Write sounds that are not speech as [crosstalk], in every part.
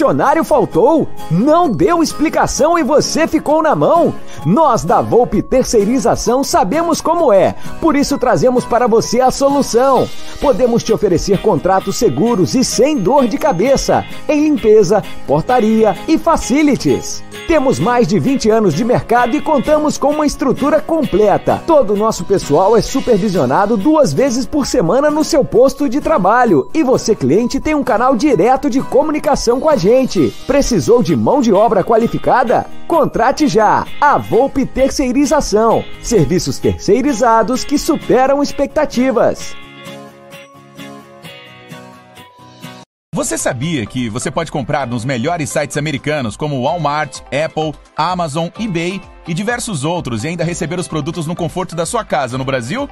Funcionário faltou, não deu explicação e você ficou na mão. Nós da Volpe Terceirização sabemos como é, por isso trazemos para você a solução. Podemos te oferecer contratos seguros e sem dor de cabeça em limpeza, portaria e facilities. Temos mais de 20 anos de mercado e contamos com uma estrutura completa. Todo o nosso pessoal é supervisionado duas vezes por semana no seu posto de trabalho. E você, cliente, tem um canal direto de comunicação com a gente. Precisou de mão de obra qualificada? Contrate já! A Volpe Terceirização. Serviços terceirizados que superam expectativas. Você sabia que você pode comprar nos melhores sites americanos como Walmart, Apple, Amazon, eBay e diversos outros e ainda receber os produtos no conforto da sua casa no Brasil?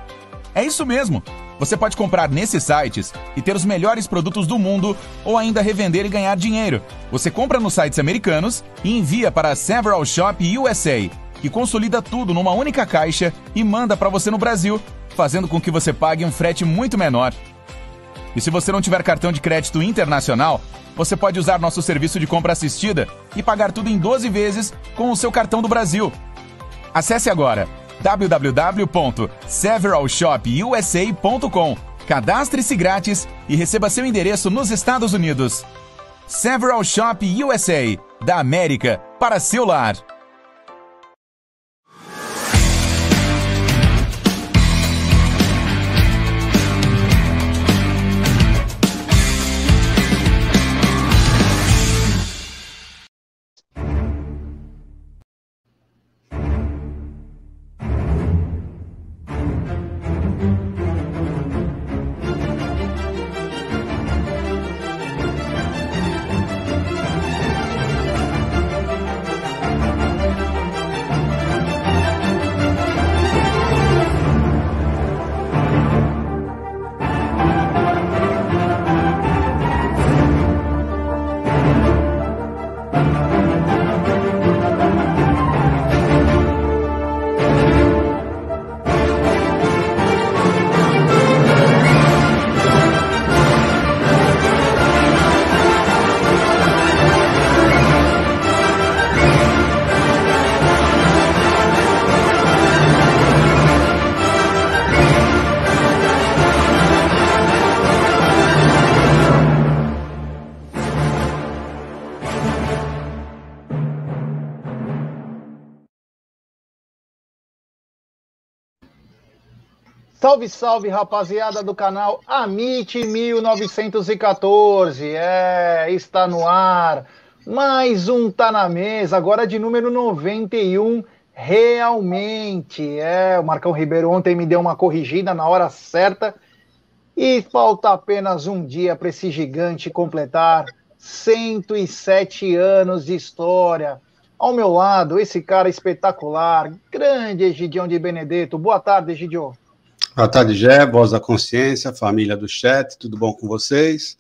É isso mesmo! Você pode comprar nesses sites e ter os melhores produtos do mundo ou ainda revender e ganhar dinheiro. Você compra nos sites americanos e envia para a Several Shop USA, que consolida tudo numa única caixa e manda para você no Brasil, fazendo com que você pague um frete muito menor. E se você não tiver cartão de crédito internacional, você pode usar nosso serviço de compra assistida e pagar tudo em 12 vezes com o seu cartão do Brasil. Acesse agora www.severalshopusa.com. Cadastre-se grátis e receba seu endereço nos Estados Unidos. Several Shop USA, da América para seu lar. Salve, salve, rapaziada do canal Amit 1914. É, está no ar. Mais um Tá na Mesa, agora de número 91. Realmente, é. O Marcão Ribeiro ontem me deu uma corrigida na hora certa. E falta apenas um dia para esse gigante completar 107 anos de história. Ao meu lado, esse cara espetacular, grande Egidião de Benedetto. Boa tarde, Egidio. Boa tarde, Gé, voz da consciência, família do chat, tudo bom com vocês?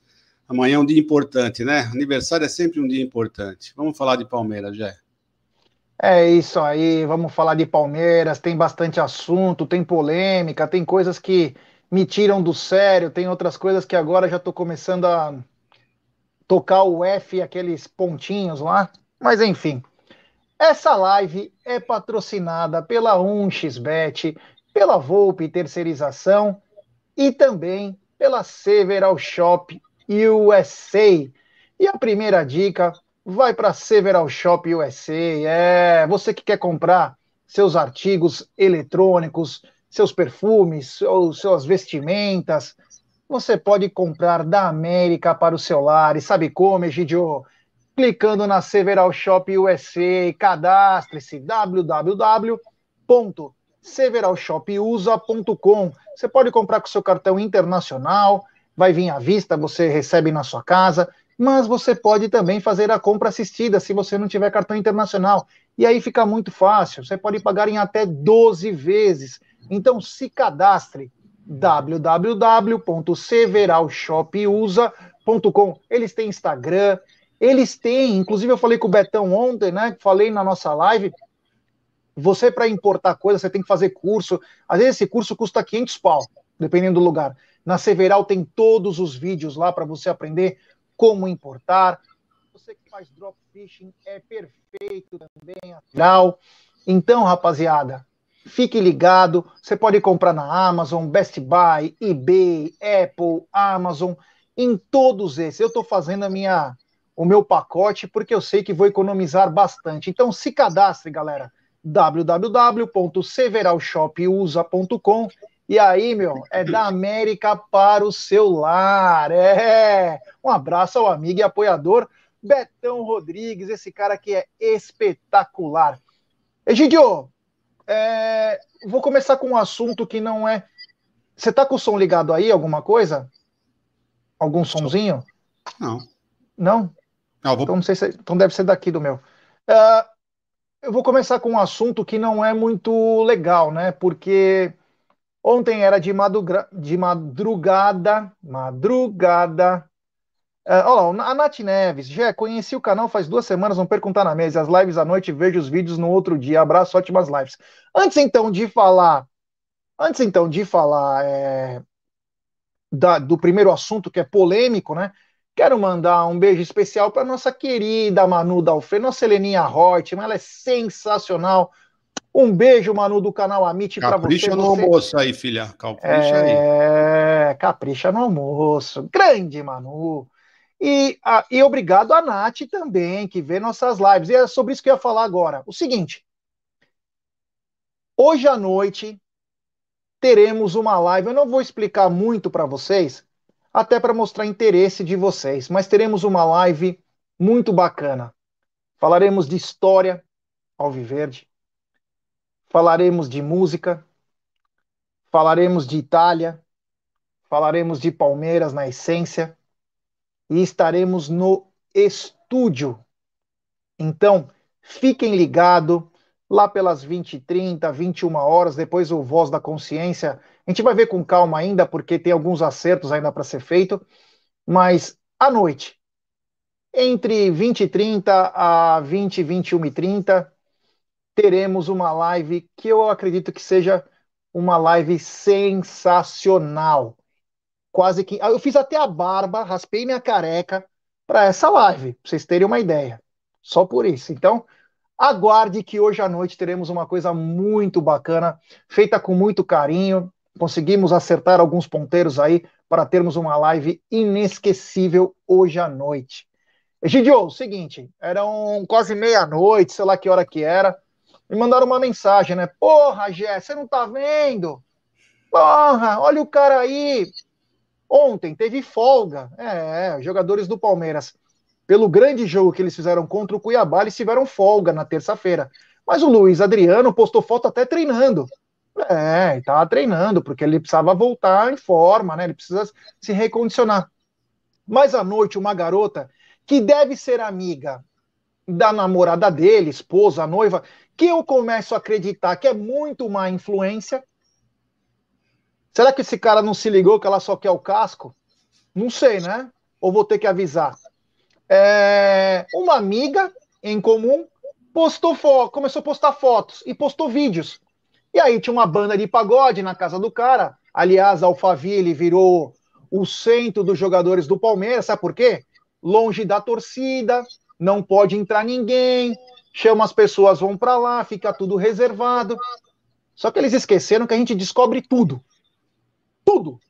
Amanhã é um dia importante, né? Aniversário é sempre um dia importante. Vamos falar de Palmeiras, Gé. É isso aí, vamos falar de Palmeiras, tem bastante assunto, tem polêmica, tem coisas que me tiram do sério, tem outras coisas que agora já estou começando a tocar o F, aqueles pontinhos lá, mas enfim. Essa live é patrocinada pela 1xBet, pela Volpe Terceirização e também pela Several Shop USA. E a primeira dica vai para Several Shop USA. É, você que quer comprar seus artigos eletrônicos, seus perfumes, ou suas vestimentas, você pode comprar da América para o seu lar. E sabe como, Egidio? Clicando na Several Shop USA, cadastre-se www.severalshopusa.com. Você pode comprar com seu cartão internacional, vai vir à vista, você recebe na sua casa, mas você pode também fazer a compra assistida se você não tiver cartão internacional. E aí fica muito fácil, você pode pagar em até 12 vezes. Então se cadastre www.severalshopusa.com. Eles têm Instagram, eles têm, inclusive eu falei com o Betão ontem, né? Falei na nossa live. Você, para importar coisa, você tem que fazer curso. Às vezes esse curso custa 500 pau, dependendo do lugar. Na Several tem todos os vídeos lá para você aprender como importar. Você que faz dropfishing é perfeito também. Então, rapaziada, fique ligado. Você pode comprar na Amazon, Best Buy, eBay, Apple, Amazon, em todos esses. Eu estou fazendo a minha, o meu pacote porque eu sei que vou economizar bastante. Então, se cadastre, galera www.severalshopusa.com e aí, meu, é da América para o celular. É. Um abraço ao amigo e apoiador Betão Rodrigues, esse cara que é espetacular. Egidio, é... vou começar com um assunto que não é. Você tá com o som ligado aí? Alguma coisa? Algum sonzinho? Não. Não? Não, vou... então, não sei se... então deve ser daqui do meu. Uh, eu vou começar com um assunto que não é muito legal, né? Porque Ontem era de, de madrugada, madrugada. É, olha lá, a Nath Neves, já conheci o canal faz duas semanas, não perguntar na mesa, as lives à noite, vejo os vídeos no outro dia. Abraço, ótimas lives. Antes então de falar, antes então de falar é, da, do primeiro assunto que é polêmico, né? Quero mandar um beijo especial para nossa querida Manu Dalfre, nossa Heleninha Reutemann, ela é sensacional um beijo, Manu, do canal Amit para você. Capricha no você... almoço aí, filha. Capricha é... aí. Capricha no almoço. Grande, Manu. E, a, e obrigado a Nath também, que vê nossas lives. E é sobre isso que eu ia falar agora. O seguinte. Hoje à noite teremos uma live. Eu não vou explicar muito para vocês, até para mostrar interesse de vocês, mas teremos uma live muito bacana. Falaremos de história Alviverde, falaremos de música, falaremos de Itália, falaremos de Palmeiras na essência e estaremos no estúdio. Então, fiquem ligados lá pelas 20 30 21 horas, depois o Voz da Consciência. A gente vai ver com calma ainda, porque tem alguns acertos ainda para ser feito, mas à noite, entre 20 e 30 a 20, 21 e 30, teremos uma live que eu acredito que seja uma live sensacional. Quase que. Eu fiz até a barba, raspei minha careca para essa live, para vocês terem uma ideia. Só por isso. Então, aguarde que hoje à noite teremos uma coisa muito bacana, feita com muito carinho. Conseguimos acertar alguns ponteiros aí para termos uma live inesquecível hoje à noite. Egidio, seguinte, eram quase meia-noite, sei lá que hora que era me mandaram uma mensagem, né? Porra, Gé, você não tá vendo? Porra, olha o cara aí. Ontem teve folga. É, jogadores do Palmeiras. Pelo grande jogo que eles fizeram contra o Cuiabá, eles tiveram folga na terça-feira. Mas o Luiz Adriano postou foto até treinando. É, ele tava treinando, porque ele precisava voltar em forma, né? Ele precisa se recondicionar. Mas à noite, uma garota que deve ser amiga da namorada dele, esposa, noiva, que eu começo a acreditar que é muito má influência. Será que esse cara não se ligou que ela só quer o casco? Não sei, né? Ou vou ter que avisar. É... Uma amiga em comum postou foto, começou a postar fotos e postou vídeos. E aí tinha uma banda de pagode na casa do cara. Aliás, Alphaville virou o centro dos jogadores do Palmeiras, sabe por quê? Longe da torcida, não pode entrar ninguém, chama as pessoas, vão para lá, fica tudo reservado. Só que eles esqueceram que a gente descobre tudo. Tudo.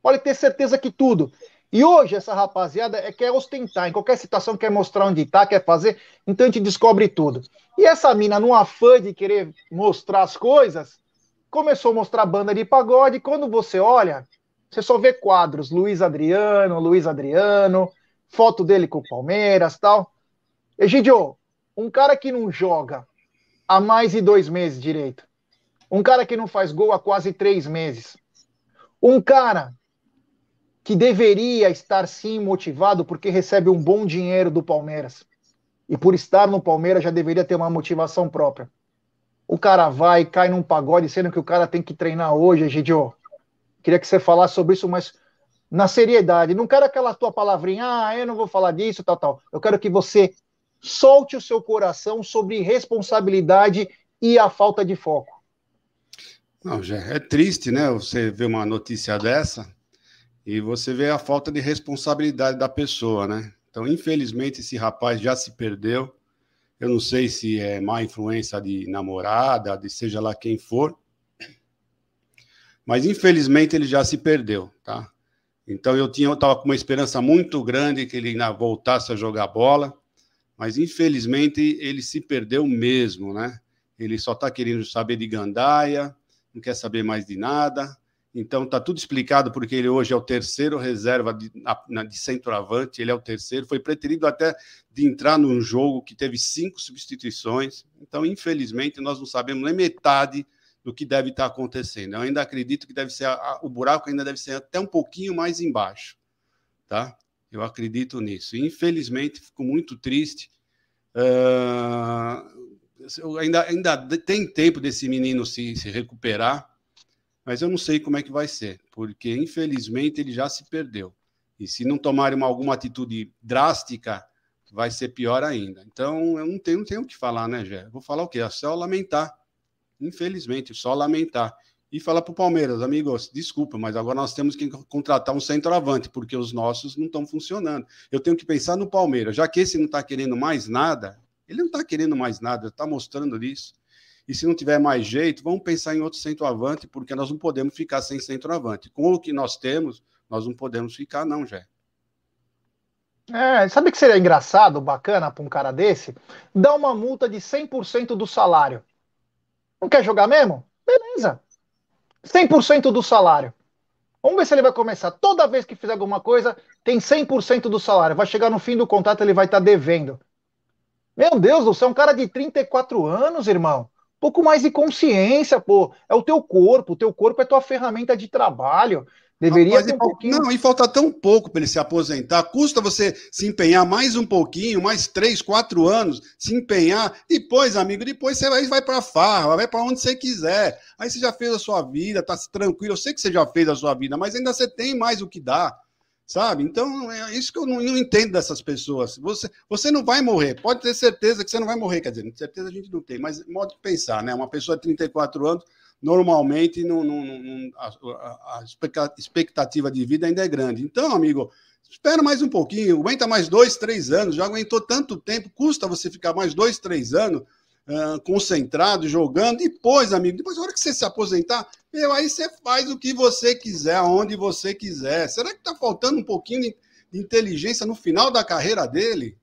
Pode ter certeza que tudo. E hoje essa rapaziada é, quer ostentar, em qualquer situação quer mostrar onde tá, quer fazer, então a gente descobre tudo. E essa mina, no afã de querer mostrar as coisas, começou a mostrar banda de pagode. Quando você olha, você só vê quadros, Luiz Adriano, Luiz Adriano, foto dele com o Palmeiras tal. Egidio, um cara que não joga há mais de dois meses direito, um cara que não faz gol há quase três meses, um cara que deveria estar sim motivado porque recebe um bom dinheiro do Palmeiras. E por estar no Palmeiras já deveria ter uma motivação própria. O cara vai, cai num pagode, sendo que o cara tem que treinar hoje, Egidio. Queria que você falasse sobre isso, mas na seriedade. Não quero aquela tua palavrinha, ah, eu não vou falar disso, tal, tal. Eu quero que você solte o seu coração sobre responsabilidade e a falta de foco. Não, já é triste, né? Você ver uma notícia dessa e você vê a falta de responsabilidade da pessoa, né? Então, infelizmente, esse rapaz já se perdeu. Eu não sei se é má influência de namorada, de seja lá quem for, mas infelizmente ele já se perdeu, tá? Então eu tinha, eu estava com uma esperança muito grande que ele ainda voltasse a jogar bola, mas infelizmente ele se perdeu mesmo, né? Ele só está querendo saber de gandaia, não quer saber mais de nada. Então está tudo explicado porque ele hoje é o terceiro reserva de, de centroavante, ele é o terceiro, foi preterido até de entrar num jogo que teve cinco substituições. Então, infelizmente, nós não sabemos nem metade do que deve estar tá acontecendo. Eu ainda acredito que deve ser a, o buraco ainda deve ser até um pouquinho mais embaixo, tá? Eu acredito nisso. Infelizmente, fico muito triste. Uh, ainda, ainda tem tempo desse menino se, se recuperar mas eu não sei como é que vai ser, porque infelizmente ele já se perdeu. E se não tomarem uma, alguma atitude drástica, vai ser pior ainda. Então, eu não tenho, não tenho o que falar, né, Gé? Vou falar o quê? É só lamentar. Infelizmente, só lamentar. E falar para o Palmeiras, amigos, desculpa, mas agora nós temos que contratar um centroavante, porque os nossos não estão funcionando. Eu tenho que pensar no Palmeiras, já que esse não está querendo mais nada, ele não está querendo mais nada, está mostrando isso. E se não tiver mais jeito, vamos pensar em outro centroavante, porque nós não podemos ficar sem centroavante. Com o que nós temos, nós não podemos ficar, não, Jé. É, sabe que seria engraçado, bacana para um cara desse? Dar uma multa de 100% do salário. Não quer jogar mesmo? Beleza. 100% do salário. Vamos ver se ele vai começar. Toda vez que fizer alguma coisa, tem 100% do salário. Vai chegar no fim do contrato, ele vai estar tá devendo. Meu Deus do céu, um cara de 34 anos, irmão pouco mais de consciência, pô. É o teu corpo, o teu corpo é tua ferramenta de trabalho. Deveria Rapaz, ter um pouquinho. Não, e falta tão pouco para ele se aposentar. Custa você se empenhar mais um pouquinho, mais três, quatro anos, se empenhar. Depois, amigo, depois você vai, vai para farra, vai para onde você quiser. Aí você já fez a sua vida, tá tranquilo. Eu sei que você já fez a sua vida, mas ainda você tem mais o que dar sabe? Então, é isso que eu não, não, entendo dessas pessoas. Você, você não vai morrer, pode ter certeza que você não vai morrer, quer dizer, certeza a gente não tem, mas modo de pensar, né? Uma pessoa de 34 anos, normalmente, não, não, não a, a, expectativa de vida ainda é grande. Então, amigo, espera mais um pouquinho, aguenta mais dois, três anos, já aguentou tanto tempo, custa você ficar mais dois, três anos uh, concentrado, jogando. Depois, amigo, depois, na hora que você se aposentar, meu, aí você faz o que você quiser, aonde você quiser. Será que está faltando um pouquinho de, inteligência no final da carreira dele?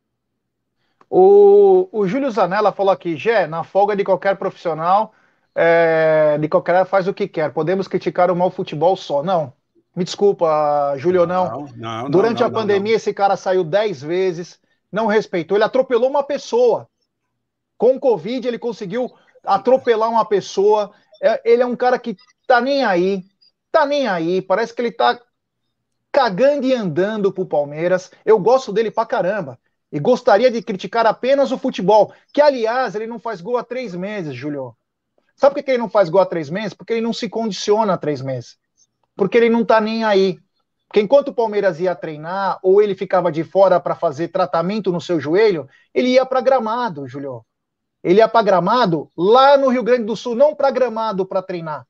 O, o Júlio Zanella falou aqui, Gé, na folga de qualquer profissional, é, de qualquer faz o que quer. Podemos criticar o mau futebol só. Não. Me desculpa, Júlio, não. não. não Durante não, a pandemia, esse cara saiu dez vezes, não respeitou. Ele atropelou uma pessoa. Com Covid, ele conseguiu atropelar uma pessoa. É, ele é um cara que tá nem aí, tá nem aí. Parece que ele tá cagando e andando pro Palmeiras. Eu gosto dele pra caramba. E gostaria de criticar apenas o futebol. Que, aliás, ele não faz gol há três meses, Julio. Sabe por que ele não faz gol há três meses? Porque ele não se condiciona há três meses. Porque ele não tá nem aí. Porque enquanto o Palmeiras ia treinar, ou ele ficava de fora para fazer tratamento no seu joelho, ele ia para gramado, Julio. Ele ia para Gramado, lá no Rio Grande do Sul, não para Gramado para treinar,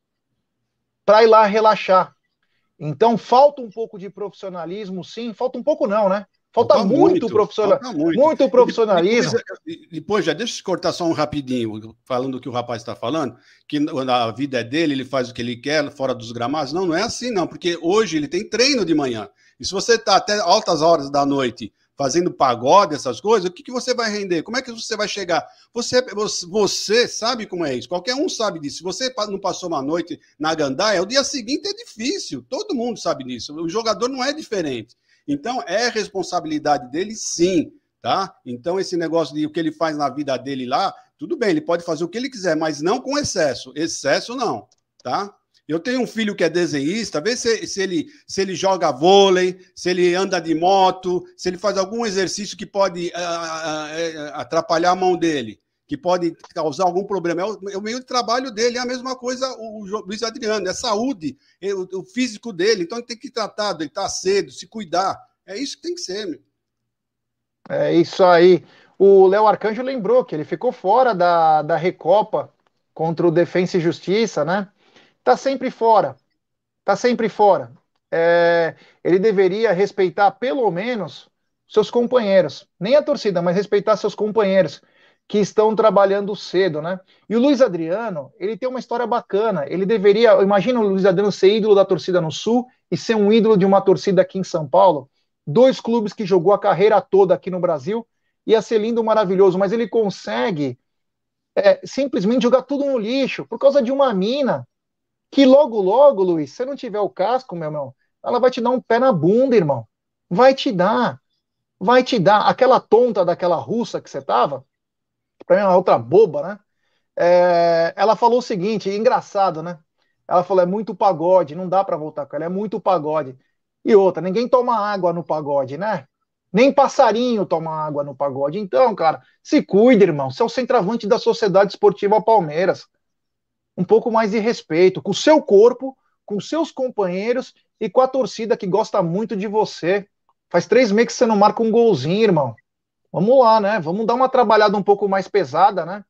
para ir lá relaxar. Então falta um pouco de profissionalismo, sim. Falta um pouco, não, né? Falta, falta muito, muito, profissional, falta muito. muito profissionalismo. Depois, depois, já deixa eu cortar só um rapidinho, falando o que o rapaz está falando, que a vida é dele, ele faz o que ele quer fora dos gramados. Não, não é assim, não, porque hoje ele tem treino de manhã. E se você está até altas horas da noite fazendo pagode, essas coisas, o que, que você vai render? Como é que você vai chegar? Você, você sabe como é isso, qualquer um sabe disso. Se você não passou uma noite na gandaia, o dia seguinte é difícil, todo mundo sabe disso. O jogador não é diferente. Então, é responsabilidade dele, sim, tá? Então, esse negócio de o que ele faz na vida dele lá, tudo bem, ele pode fazer o que ele quiser, mas não com excesso. Excesso, não, tá? Eu tenho um filho que é desenhista, vê se, se, ele, se ele joga vôlei, se ele anda de moto, se ele faz algum exercício que pode uh, atrapalhar a mão dele, que pode causar algum problema. É o, é o, meio de trabalho dele, é a mesma coisa o, o Luiz Adriano, é saúde, é o, o, físico dele, então ele tem que tratar, ele está cedo, se cuidar. É isso que tem que ser, meu. É isso aí. O Léo Arcanjo lembrou que ele ficou fora da, da Recopa contra o Defensa e Justiça, né? Está sempre fora. Está sempre fora. É, ele deveria respeitar pelo menos seus companheiros. Nem a torcida, mas respeitar seus companheiros que estão trabalhando cedo, né? E o Luiz Adriano, ele tem uma história bacana. Ele deveria, imagina o Luiz Adriano ser ídolo da torcida no Sul e ser um ídolo de uma torcida aqui em São Paulo. Dois clubes que jogou a carreira toda aqui no Brasil. Ia ser lindo, maravilhoso, mas ele consegue é, simplesmente jogar tudo no lixo por causa de uma mina que logo, logo, Luiz, se não tiver o casco, meu irmão, ela vai te dar um pé na bunda, irmão. Vai te dar. Vai te dar. Aquela tonta daquela russa que você tava, pra mim é uma outra boba, né? É, ela falou o seguinte, engraçado, né? Ela falou, é muito pagode, não dá para voltar com ela, é muito pagode. E outra, ninguém toma água no pagode, né? Nem passarinho toma água no pagode. Então, cara, se cuide, irmão. Você é o centroavante da Sociedade Esportiva Palmeiras um pouco mais de respeito com o seu corpo, com seus companheiros e com a torcida que gosta muito de você. Faz três meses que você não marca um golzinho, irmão. Vamos lá, né? Vamos dar uma trabalhada um pouco mais pesada, né?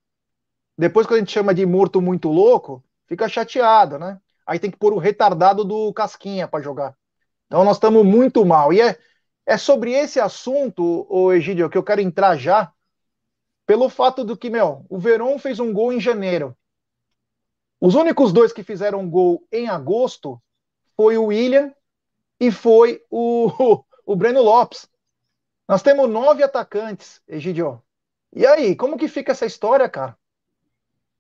Depois que a gente chama de morto muito louco, fica chateado, né? Aí tem que pôr o retardado do Casquinha para jogar. Então nós estamos muito mal. E é, é sobre esse assunto, o Egídio, que eu quero entrar já, pelo fato do que, meu, o Verón fez um gol em janeiro. Os únicos dois que fizeram gol em agosto foi o William e foi o, [laughs] o, Breno Lopes. Nós temos nove atacantes, Egidio. E aí, como que fica essa história, cara?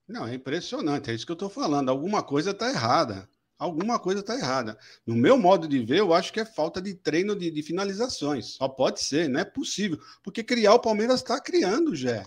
Não, é impressionante, é isso que eu estou falando. Alguma coisa está errada. Alguma coisa está errada. No meu modo de ver, eu acho que é falta de treino de, de finalizações. Só pode ser, não é possível. Porque criar o Palmeiras está criando, Jé.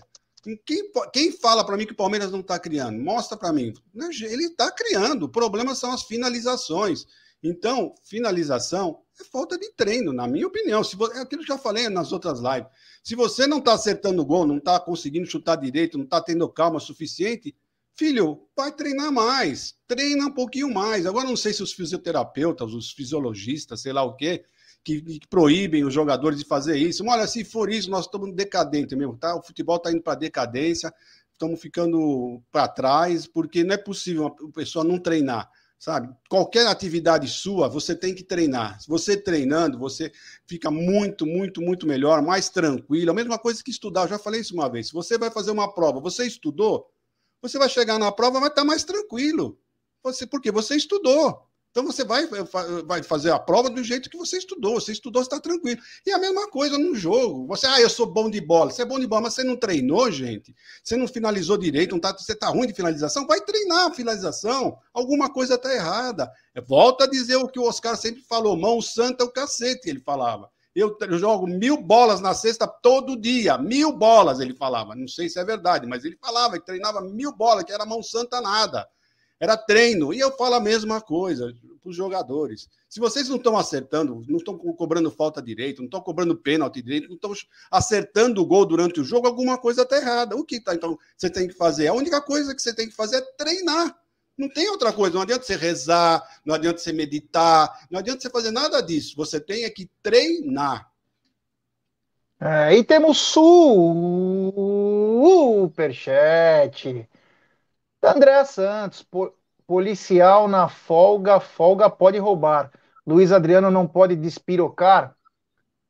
Quem, quem fala para mim que o Palmeiras não está criando? Mostra para mim. Ele está criando. O problema são as finalizações. Então, finalização é falta de treino, na minha opinião. Se você, é aquilo que eu já falei nas outras lives. Se você não está acertando o gol, não está conseguindo chutar direito, não está tendo calma suficiente, filho, vai treinar mais. Treina um pouquinho mais. Agora, não sei se os fisioterapeutas, os fisiologistas, sei lá o quê, que, proíbem os jogadores de fazer isso. Olha, se for isso, nós estamos decadentes mesmo, tá? O futebol está indo para decadência, estamos ficando para trás, porque não é possível uma pessoa não treinar, sabe? Qualquer atividade sua, você tem que treinar. Você treinando, você fica muito, muito, muito melhor, mais tranquilo. A mesma coisa que estudar, eu já falei isso uma vez. Se você vai fazer uma prova, você estudou, você vai chegar na prova, vai estar mais tranquilo. Você, porque você estudou. Então você vai, vai fazer a prova do jeito que você estudou. Você estudou, você está tranquilo. E a mesma coisa no jogo. Você, ah, eu sou bom de bola. Você é bom de bola, mas você não treinou, gente. Você não finalizou direito, não tá, você está ruim de finalização. Vai treinar a finalização. Alguma coisa está errada. Volta a dizer o que o Oscar sempre falou: mão santa é o cacete, ele falava. Eu, eu jogo mil bolas na cesta todo dia. Mil bolas, ele falava. Não sei se é verdade, mas ele falava que treinava mil bolas, que era mão santa nada. Era treino. E eu falo a mesma coisa para os jogadores. Se vocês não estão acertando, não estão cobrando falta direito, não estão cobrando pênalti direito, não estão acertando o gol durante o jogo, alguma coisa está errada. O que tá, então você tem que fazer? A única coisa que você tem que fazer é treinar. Não tem outra coisa. Não adianta você rezar, não adianta você meditar, não adianta você fazer nada disso. Você tem é que treinar. É, e temos superchat. André Santos, po policial na folga, folga pode roubar. Luiz Adriano não pode despirocar.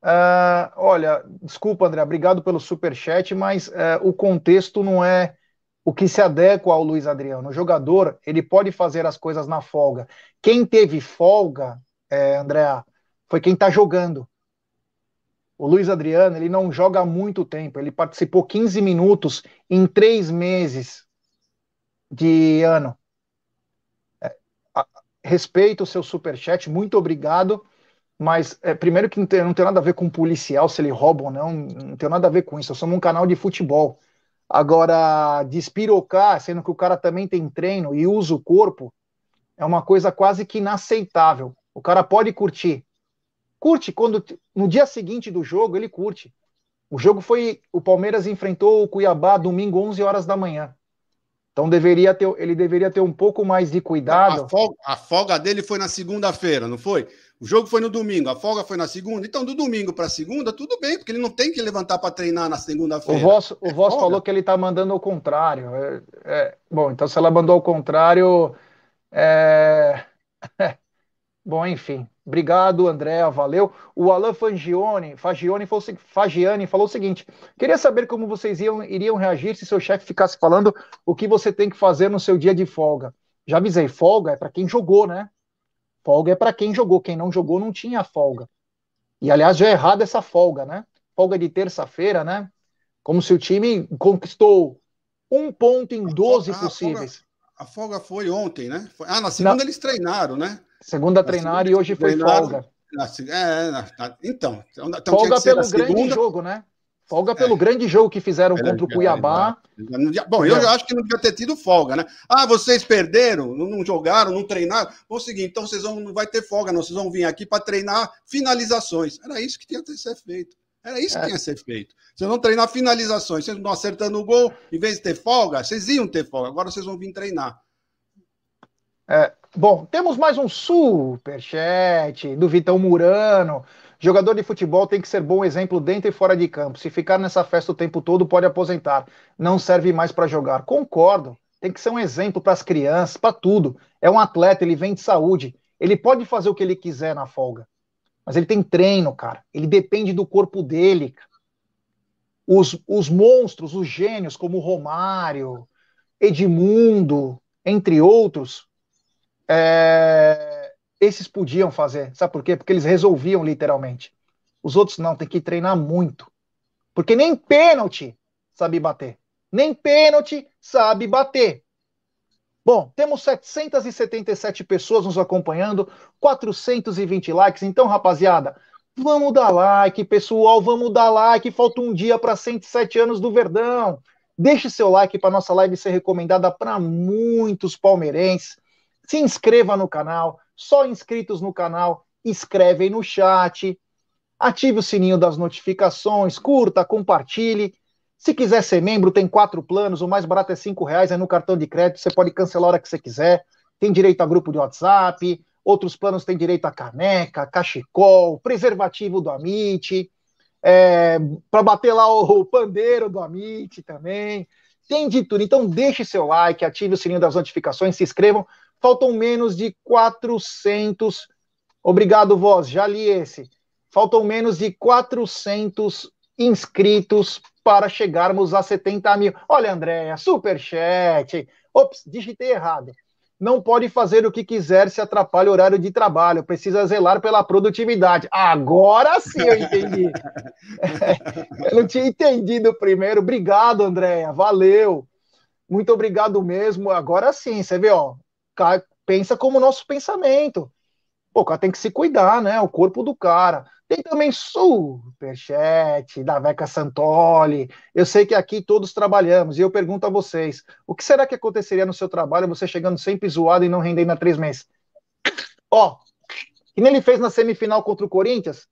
Uh, olha, desculpa, André, obrigado pelo super chat, mas uh, o contexto não é o que se adequa ao Luiz Adriano. O jogador, ele pode fazer as coisas na folga. Quem teve folga, é, André, foi quem está jogando. O Luiz Adriano, ele não joga há muito tempo. Ele participou 15 minutos em três meses de ano. É, respeito o seu superchat, muito obrigado. Mas, é, primeiro que não tem, não tem nada a ver com policial, se ele rouba ou não, não tem nada a ver com isso. Nós somos um canal de futebol. Agora, despirocar, sendo que o cara também tem treino e usa o corpo, é uma coisa quase que inaceitável. O cara pode curtir. Curte quando no dia seguinte do jogo ele curte. O jogo foi o Palmeiras enfrentou o Cuiabá domingo 11 horas da manhã. Então deveria ter, ele deveria ter um pouco mais de cuidado. A folga, a folga dele foi na segunda-feira, não foi? O jogo foi no domingo, a folga foi na segunda. Então, do domingo para segunda, tudo bem, porque ele não tem que levantar para treinar na segunda-feira. O Voss, o é Voss falou que ele está mandando ao contrário. É, é, bom, então se ela mandou ao contrário. É... [laughs] bom, enfim. Obrigado, André, valeu. O Alan Fagione, Fagione falou, Fagiani falou o seguinte: queria saber como vocês iam, iriam reagir se seu chefe ficasse falando o que você tem que fazer no seu dia de folga. Já avisei, folga é para quem jogou, né? Folga é para quem jogou, quem não jogou não tinha folga. E aliás, já é errado essa folga, né? Folga de terça-feira, né? Como se o time conquistou um ponto em 12 folga, possíveis. A folga, a folga, foi ontem, né? Ah, na segunda eles treinaram, né? Segunda treinaram e hoje foi folga. Na, é, na, na, então, então folga pelo grande segunda... jogo, né? Folga pelo é. grande jogo que fizeram contra o Cuiabá. Bom, eu já acho que não devia ter tido folga, né? Ah, vocês perderam, não jogaram, não treinaram. Vou seguir, então vocês vão, não vai ter folga, não. Vocês vão vir aqui para treinar finalizações. Era isso que tinha que ser feito. Era isso é. que tinha que ser feito. Vocês vão treinar finalizações. Vocês não acertando o gol, em vez de ter folga, vocês iam ter folga. Agora vocês vão vir treinar. É, bom, temos mais um superchat do Vitão Murano. Jogador de futebol tem que ser bom exemplo dentro e fora de campo. Se ficar nessa festa o tempo todo, pode aposentar. Não serve mais para jogar. Concordo. Tem que ser um exemplo para as crianças, para tudo. É um atleta, ele vem de saúde. Ele pode fazer o que ele quiser na folga. Mas ele tem treino, cara. Ele depende do corpo dele. Os, os monstros, os gênios, como Romário, Edmundo, entre outros, é esses podiam fazer. Sabe por quê? Porque eles resolviam literalmente. Os outros não, tem que treinar muito. Porque nem pênalti sabe bater. Nem pênalti sabe bater. Bom, temos 777 pessoas nos acompanhando, 420 likes. Então, rapaziada, vamos dar like, pessoal, vamos dar like. Falta um dia para 107 anos do Verdão. Deixe seu like para nossa live ser recomendada para muitos palmeirenses. Se inscreva no canal, só inscritos no canal escrevem no chat. Ative o sininho das notificações, curta, compartilhe. Se quiser ser membro, tem quatro planos. O mais barato é cinco reais, é no cartão de crédito. Você pode cancelar a hora que você quiser. Tem direito a grupo de WhatsApp. Outros planos têm direito a caneca, cachecol, preservativo do Amit, é, para bater lá o, o pandeiro do Amit também. Tem de tudo. Então deixe seu like, ative o sininho das notificações, se inscrevam faltam menos de 400. Obrigado, voz, já li esse. Faltam menos de 400 inscritos para chegarmos a 70 mil. Olha, Andréia, superchat. Ops, digitei errado. Não pode fazer o que quiser se atrapalha o horário de trabalho. Precisa zelar pela produtividade. Agora sim eu entendi. [laughs] eu não tinha entendido primeiro. Obrigado, Andréia. Valeu. Muito obrigado mesmo. Agora sim, você vê, ó cara pensa como o nosso pensamento. Pô, o cara tem que se cuidar, né? O corpo do cara. Tem também superchat da Veca Santoli. Eu sei que aqui todos trabalhamos e eu pergunto a vocês: o que será que aconteceria no seu trabalho você chegando sempre zoado e não rendendo a três meses? Ó, que nem ele fez na semifinal contra o Corinthians.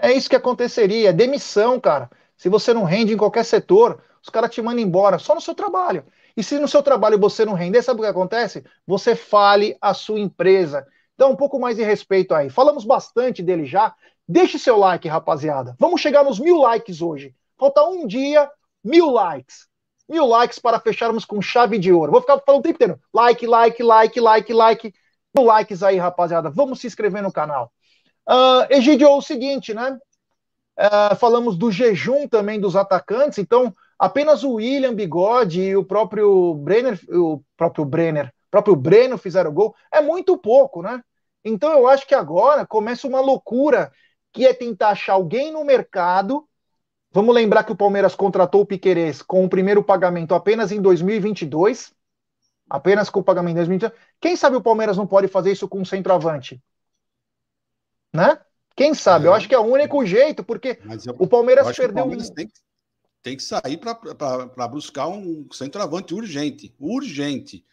É, é isso que aconteceria: demissão, cara. Se você não rende em qualquer setor, os caras te mandam embora, só no seu trabalho. E se no seu trabalho você não render, sabe o que acontece? Você fale a sua empresa. Então, um pouco mais de respeito aí. Falamos bastante dele já. Deixe seu like, rapaziada. Vamos chegar nos mil likes hoje. Falta um dia, mil likes. Mil likes para fecharmos com chave de ouro. Vou ficar falando o tempo inteiro. Like, like, like, like, like. Mil likes aí, rapaziada. Vamos se inscrever no canal. Uh, Egidio, é o seguinte, né? Uh, falamos do jejum também dos atacantes, então apenas o William Bigode e o próprio Brenner, o próprio Brenner, próprio Breno fizeram gol, é muito pouco, né? Então eu acho que agora começa uma loucura que é tentar achar alguém no mercado. Vamos lembrar que o Palmeiras contratou o Piquerez com o primeiro pagamento apenas em 2022. Apenas com o pagamento em 2022. Quem sabe o Palmeiras não pode fazer isso com um centroavante? Né? Quem sabe? Eu é. acho que é o único jeito, porque eu, o Palmeiras perdeu. O Palmeiras tem, tem, que sair para buscar um centroavante urgente. Urgente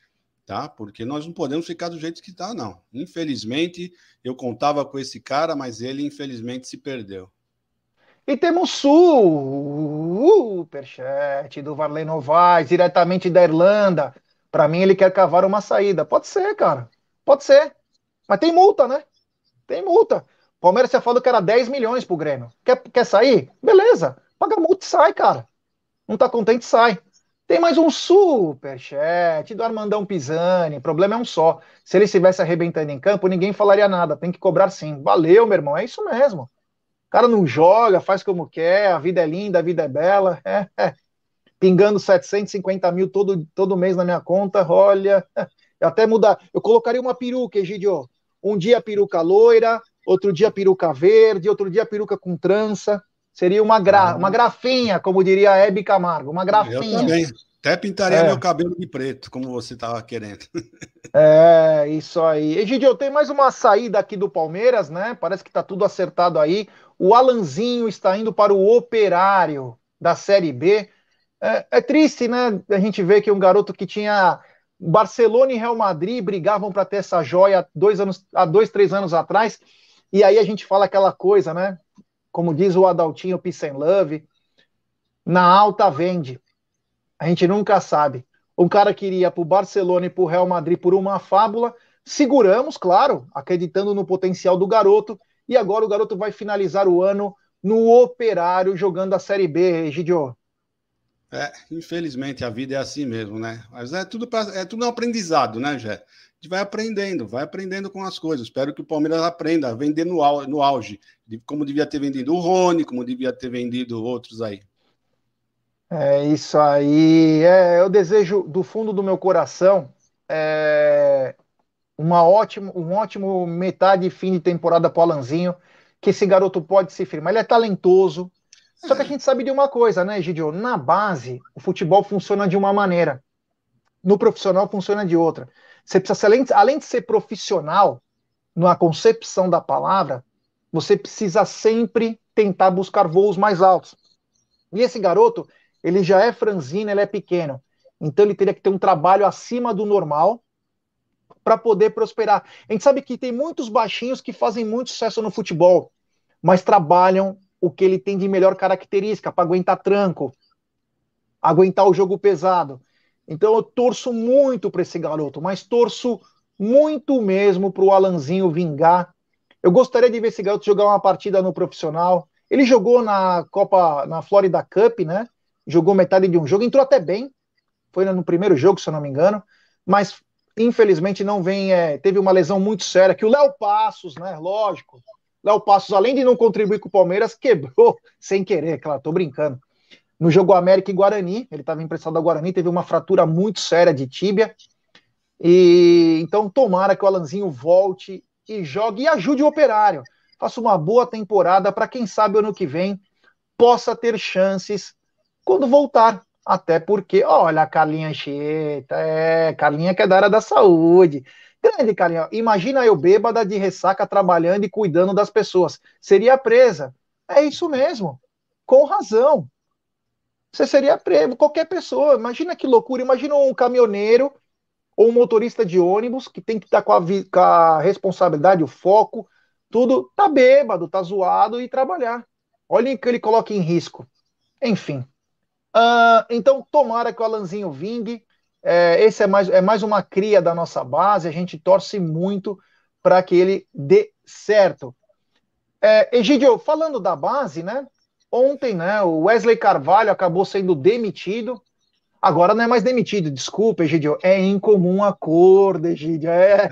tá? Porque nós não podemos ficar do jeito que está, não. Infelizmente, eu contava com esse cara, mas ele infelizmente se perdeu. E temos superchat do Varley Novaes, diretamente da Irlanda. Para mim, ele quer cavar uma saída. Pode ser, cara. Pode ser. Mas tem multa, né? Tem multa. Palmeiras, você falou que era 10 milhões pro Grêmio. Quer, quer sair? Beleza. Paga multa e sai, cara. Não tá contente, sai. Tem mais um superchat do Armandão Pisani. O problema é um só. Se ele estivesse arrebentando em campo, ninguém falaria nada. Tem que cobrar sim. Valeu, meu irmão. É isso mesmo. O cara não joga, faz como quer. A vida é linda, a vida é bela. É, é. Pingando 750 mil todo, todo mês na minha conta. Olha, [laughs] eu até mudar. Eu colocaria uma peruca, Egidio. Um dia peruca loira, outro dia peruca verde, outro dia peruca com trança. Seria uma, gra, ah. uma grafinha, como diria a Hebe Camargo, uma grafinha. Eu também. Até pintaria é. meu cabelo de preto, como você estava querendo. É, isso aí. Egidio, tem mais uma saída aqui do Palmeiras, né? Parece que está tudo acertado aí. O Alanzinho está indo para o Operário da Série B. É, é triste, né? A gente vê que um garoto que tinha Barcelona e Real Madrid brigavam para ter essa joia dois anos, há dois, três anos atrás. E aí a gente fala aquela coisa, né? Como diz o Adaltinho Peace Love, na alta vende. A gente nunca sabe. Um cara queria para o Barcelona e para o Real Madrid por uma fábula. Seguramos, claro, acreditando no potencial do garoto. E agora o garoto vai finalizar o ano no Operário jogando a Série B, Egidio. É, infelizmente a vida é assim mesmo, né? Mas é tudo pra, é tudo um aprendizado, né, Jé? A gente vai aprendendo, vai aprendendo com as coisas. Espero que o Palmeiras aprenda a vender no, no auge, como devia ter vendido o Rony, como devia ter vendido outros aí. É isso aí. É, eu desejo do fundo do meu coração é, uma ótima, um ótimo metade e fim de temporada para o Alanzinho, que esse garoto pode se firmar. Ele é talentoso, só que a gente sabe de uma coisa, né, Gidio? Na base, o futebol funciona de uma maneira. No profissional funciona de outra. Você precisa, além, além de ser profissional, na concepção da palavra, você precisa sempre tentar buscar voos mais altos. E esse garoto, ele já é franzino, ele é pequeno. Então ele teria que ter um trabalho acima do normal para poder prosperar. A gente sabe que tem muitos baixinhos que fazem muito sucesso no futebol, mas trabalham o que ele tem de melhor característica para aguentar tranco, aguentar o jogo pesado. Então eu torço muito para esse garoto, mas torço muito mesmo para o Alanzinho vingar. Eu gostaria de ver esse garoto jogar uma partida no profissional. Ele jogou na Copa, na Florida Cup, né? Jogou metade de um jogo, entrou até bem. Foi no primeiro jogo, se eu não me engano, mas infelizmente não vem. É, teve uma lesão muito séria que o Léo Passos, né? Lógico, Léo Passos, além de não contribuir com o Palmeiras, [laughs] quebrou sem querer, claro, tô brincando. No jogo América e Guarani, ele estava emprestado ao Guarani, teve uma fratura muito séria de tíbia. E então tomara que o Alanzinho volte e jogue e ajude o Operário. Faça uma boa temporada para quem sabe ano que vem possa ter chances quando voltar. Até porque, olha a Carlinha Cheta, é, Carlinha que é da área da saúde. Grande, carinha. Imagina eu bêbada de ressaca trabalhando e cuidando das pessoas. Seria presa. É isso mesmo. Com razão. Você seria preso. Qualquer pessoa. Imagina que loucura. Imagina um caminhoneiro ou um motorista de ônibus que tem que estar com a, com a responsabilidade, o foco, tudo. Tá bêbado, tá zoado e trabalhar. Olha o que ele coloca em risco. Enfim. Uh, então, tomara que o Alanzinho vingue. É, esse é mais, é mais uma cria da nossa base, a gente torce muito para que ele dê certo. É, Egidio, falando da base, né? Ontem, né, o Wesley Carvalho acabou sendo demitido. Agora não é mais demitido, desculpa, Egidio, é em comum acordo, Egidio. É,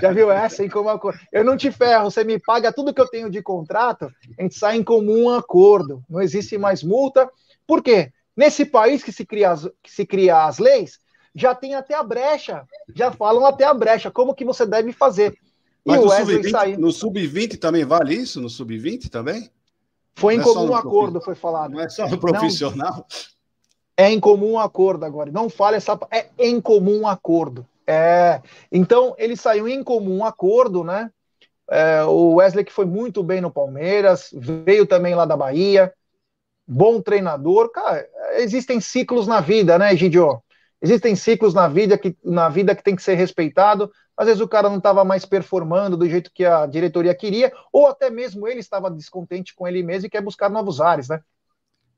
já viu essa? Em comum acordo. Eu não te ferro, você me paga tudo que eu tenho de contrato, a gente sai em comum acordo. Não existe mais multa. Por quê? Nesse país que se cria as, que se cria as leis, já tem até a brecha, já falam até a brecha, como que você deve fazer. Mas e no sub-20 sub também vale isso? No sub-20 também? Foi em é comum acordo, foi falado. Não é só no profissional? Não, é em comum acordo agora. Não fale essa. É em comum acordo. É. Então, ele saiu em comum acordo, né? É, o Wesley que foi muito bem no Palmeiras, veio também lá da Bahia, bom treinador. Cara, existem ciclos na vida, né, Gidio? Existem ciclos na vida que, na vida que tem que ser respeitado. Às vezes o cara não estava mais performando do jeito que a diretoria queria, ou até mesmo ele estava descontente com ele mesmo e quer buscar novos ares, né?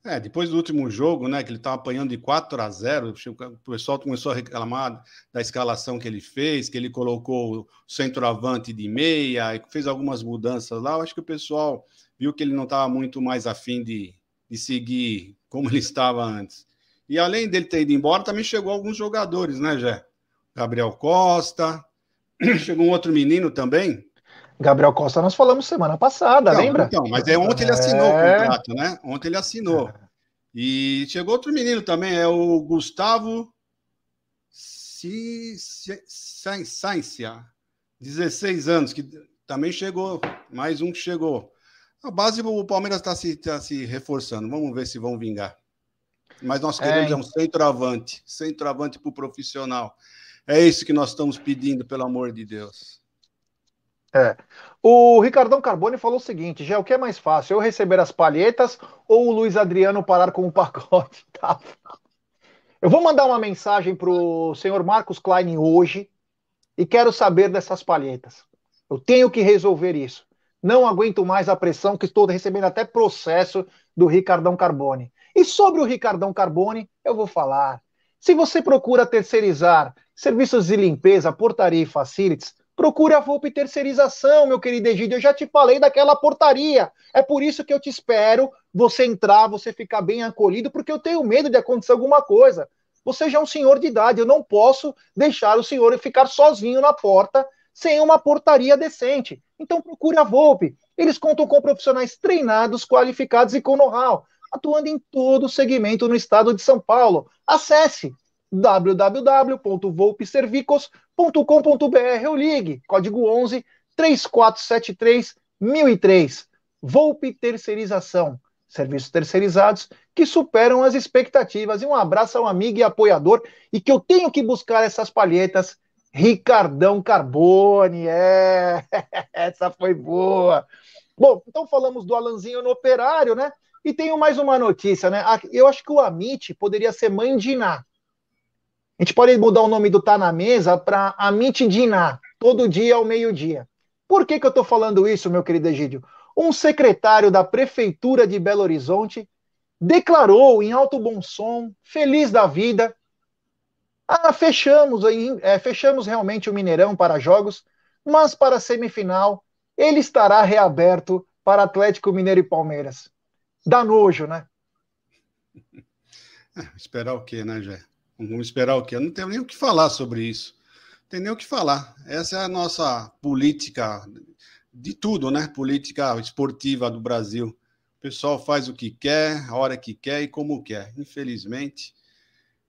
É, depois do último jogo, né, que ele estava apanhando de 4 a 0, o pessoal começou a reclamar da escalação que ele fez, que ele colocou o centroavante de meia, fez algumas mudanças lá. Eu acho que o pessoal viu que ele não estava muito mais afim de, de seguir como ele estava antes. E além dele ter ido embora, também chegou alguns jogadores, né, Jé? Gabriel Costa, [coughs] chegou um outro menino também. Gabriel Costa nós falamos semana passada, não, lembra? Então, mas é ontem ele assinou é... o contrato, né? Ontem ele assinou. É. E chegou outro menino também, é o Gustavo Sancia, 16 anos, que também chegou, mais um que chegou. A base, o Palmeiras está se, tá se reforçando, vamos ver se vão vingar. Mas nós queremos é, é um centroavante, centroavante para o profissional. É isso que nós estamos pedindo, pelo amor de Deus. É. O Ricardão Carbone falou o seguinte: já o que é mais fácil, eu receber as palhetas ou o Luiz Adriano parar com o pacote? [laughs] Tá. Eu vou mandar uma mensagem para o senhor Marcos Klein hoje e quero saber dessas palhetas. Eu tenho que resolver isso. Não aguento mais a pressão que estou recebendo até processo do Ricardão Carbone. E sobre o Ricardão Carbone, eu vou falar. Se você procura terceirizar serviços de limpeza, portaria e facilities, procure a Volpe Terceirização, meu querido Egídio. Eu já te falei daquela portaria. É por isso que eu te espero você entrar, você ficar bem acolhido, porque eu tenho medo de acontecer alguma coisa. Você já é um senhor de idade, eu não posso deixar o senhor ficar sozinho na porta sem uma portaria decente. Então procure a Volpe. Eles contam com profissionais treinados, qualificados e com know-how atuando em todo o segmento no estado de São Paulo. Acesse www.volpeservicos.com.br ou ligue, código 11 3473 1003. Volpe Terceirização. Serviços terceirizados que superam as expectativas. E um abraço ao amigo e apoiador e que eu tenho que buscar essas palhetas. Ricardão Carbone, é, [laughs] essa foi boa. Bom, então falamos do Alanzinho no operário, né? E tenho mais uma notícia, né? Eu acho que o Amit poderia ser mãe de Iná. A gente pode mudar o nome do Tá na Mesa para Amit Diná, todo dia ao meio-dia. Por que, que eu estou falando isso, meu querido Egídio? Um secretário da Prefeitura de Belo Horizonte declarou em alto bom som, feliz da vida, ah, fechamos, é, fechamos realmente o Mineirão para jogos, mas para a semifinal ele estará reaberto para Atlético Mineiro e Palmeiras dá nojo, né? É, [laughs] esperar o quê, né, Jé? Vamos esperar o quê? Eu não tenho nem o que falar sobre isso. Não tem nem o que falar. Essa é a nossa política de tudo, né? Política esportiva do Brasil. O pessoal faz o que quer, a hora que quer e como quer. Infelizmente.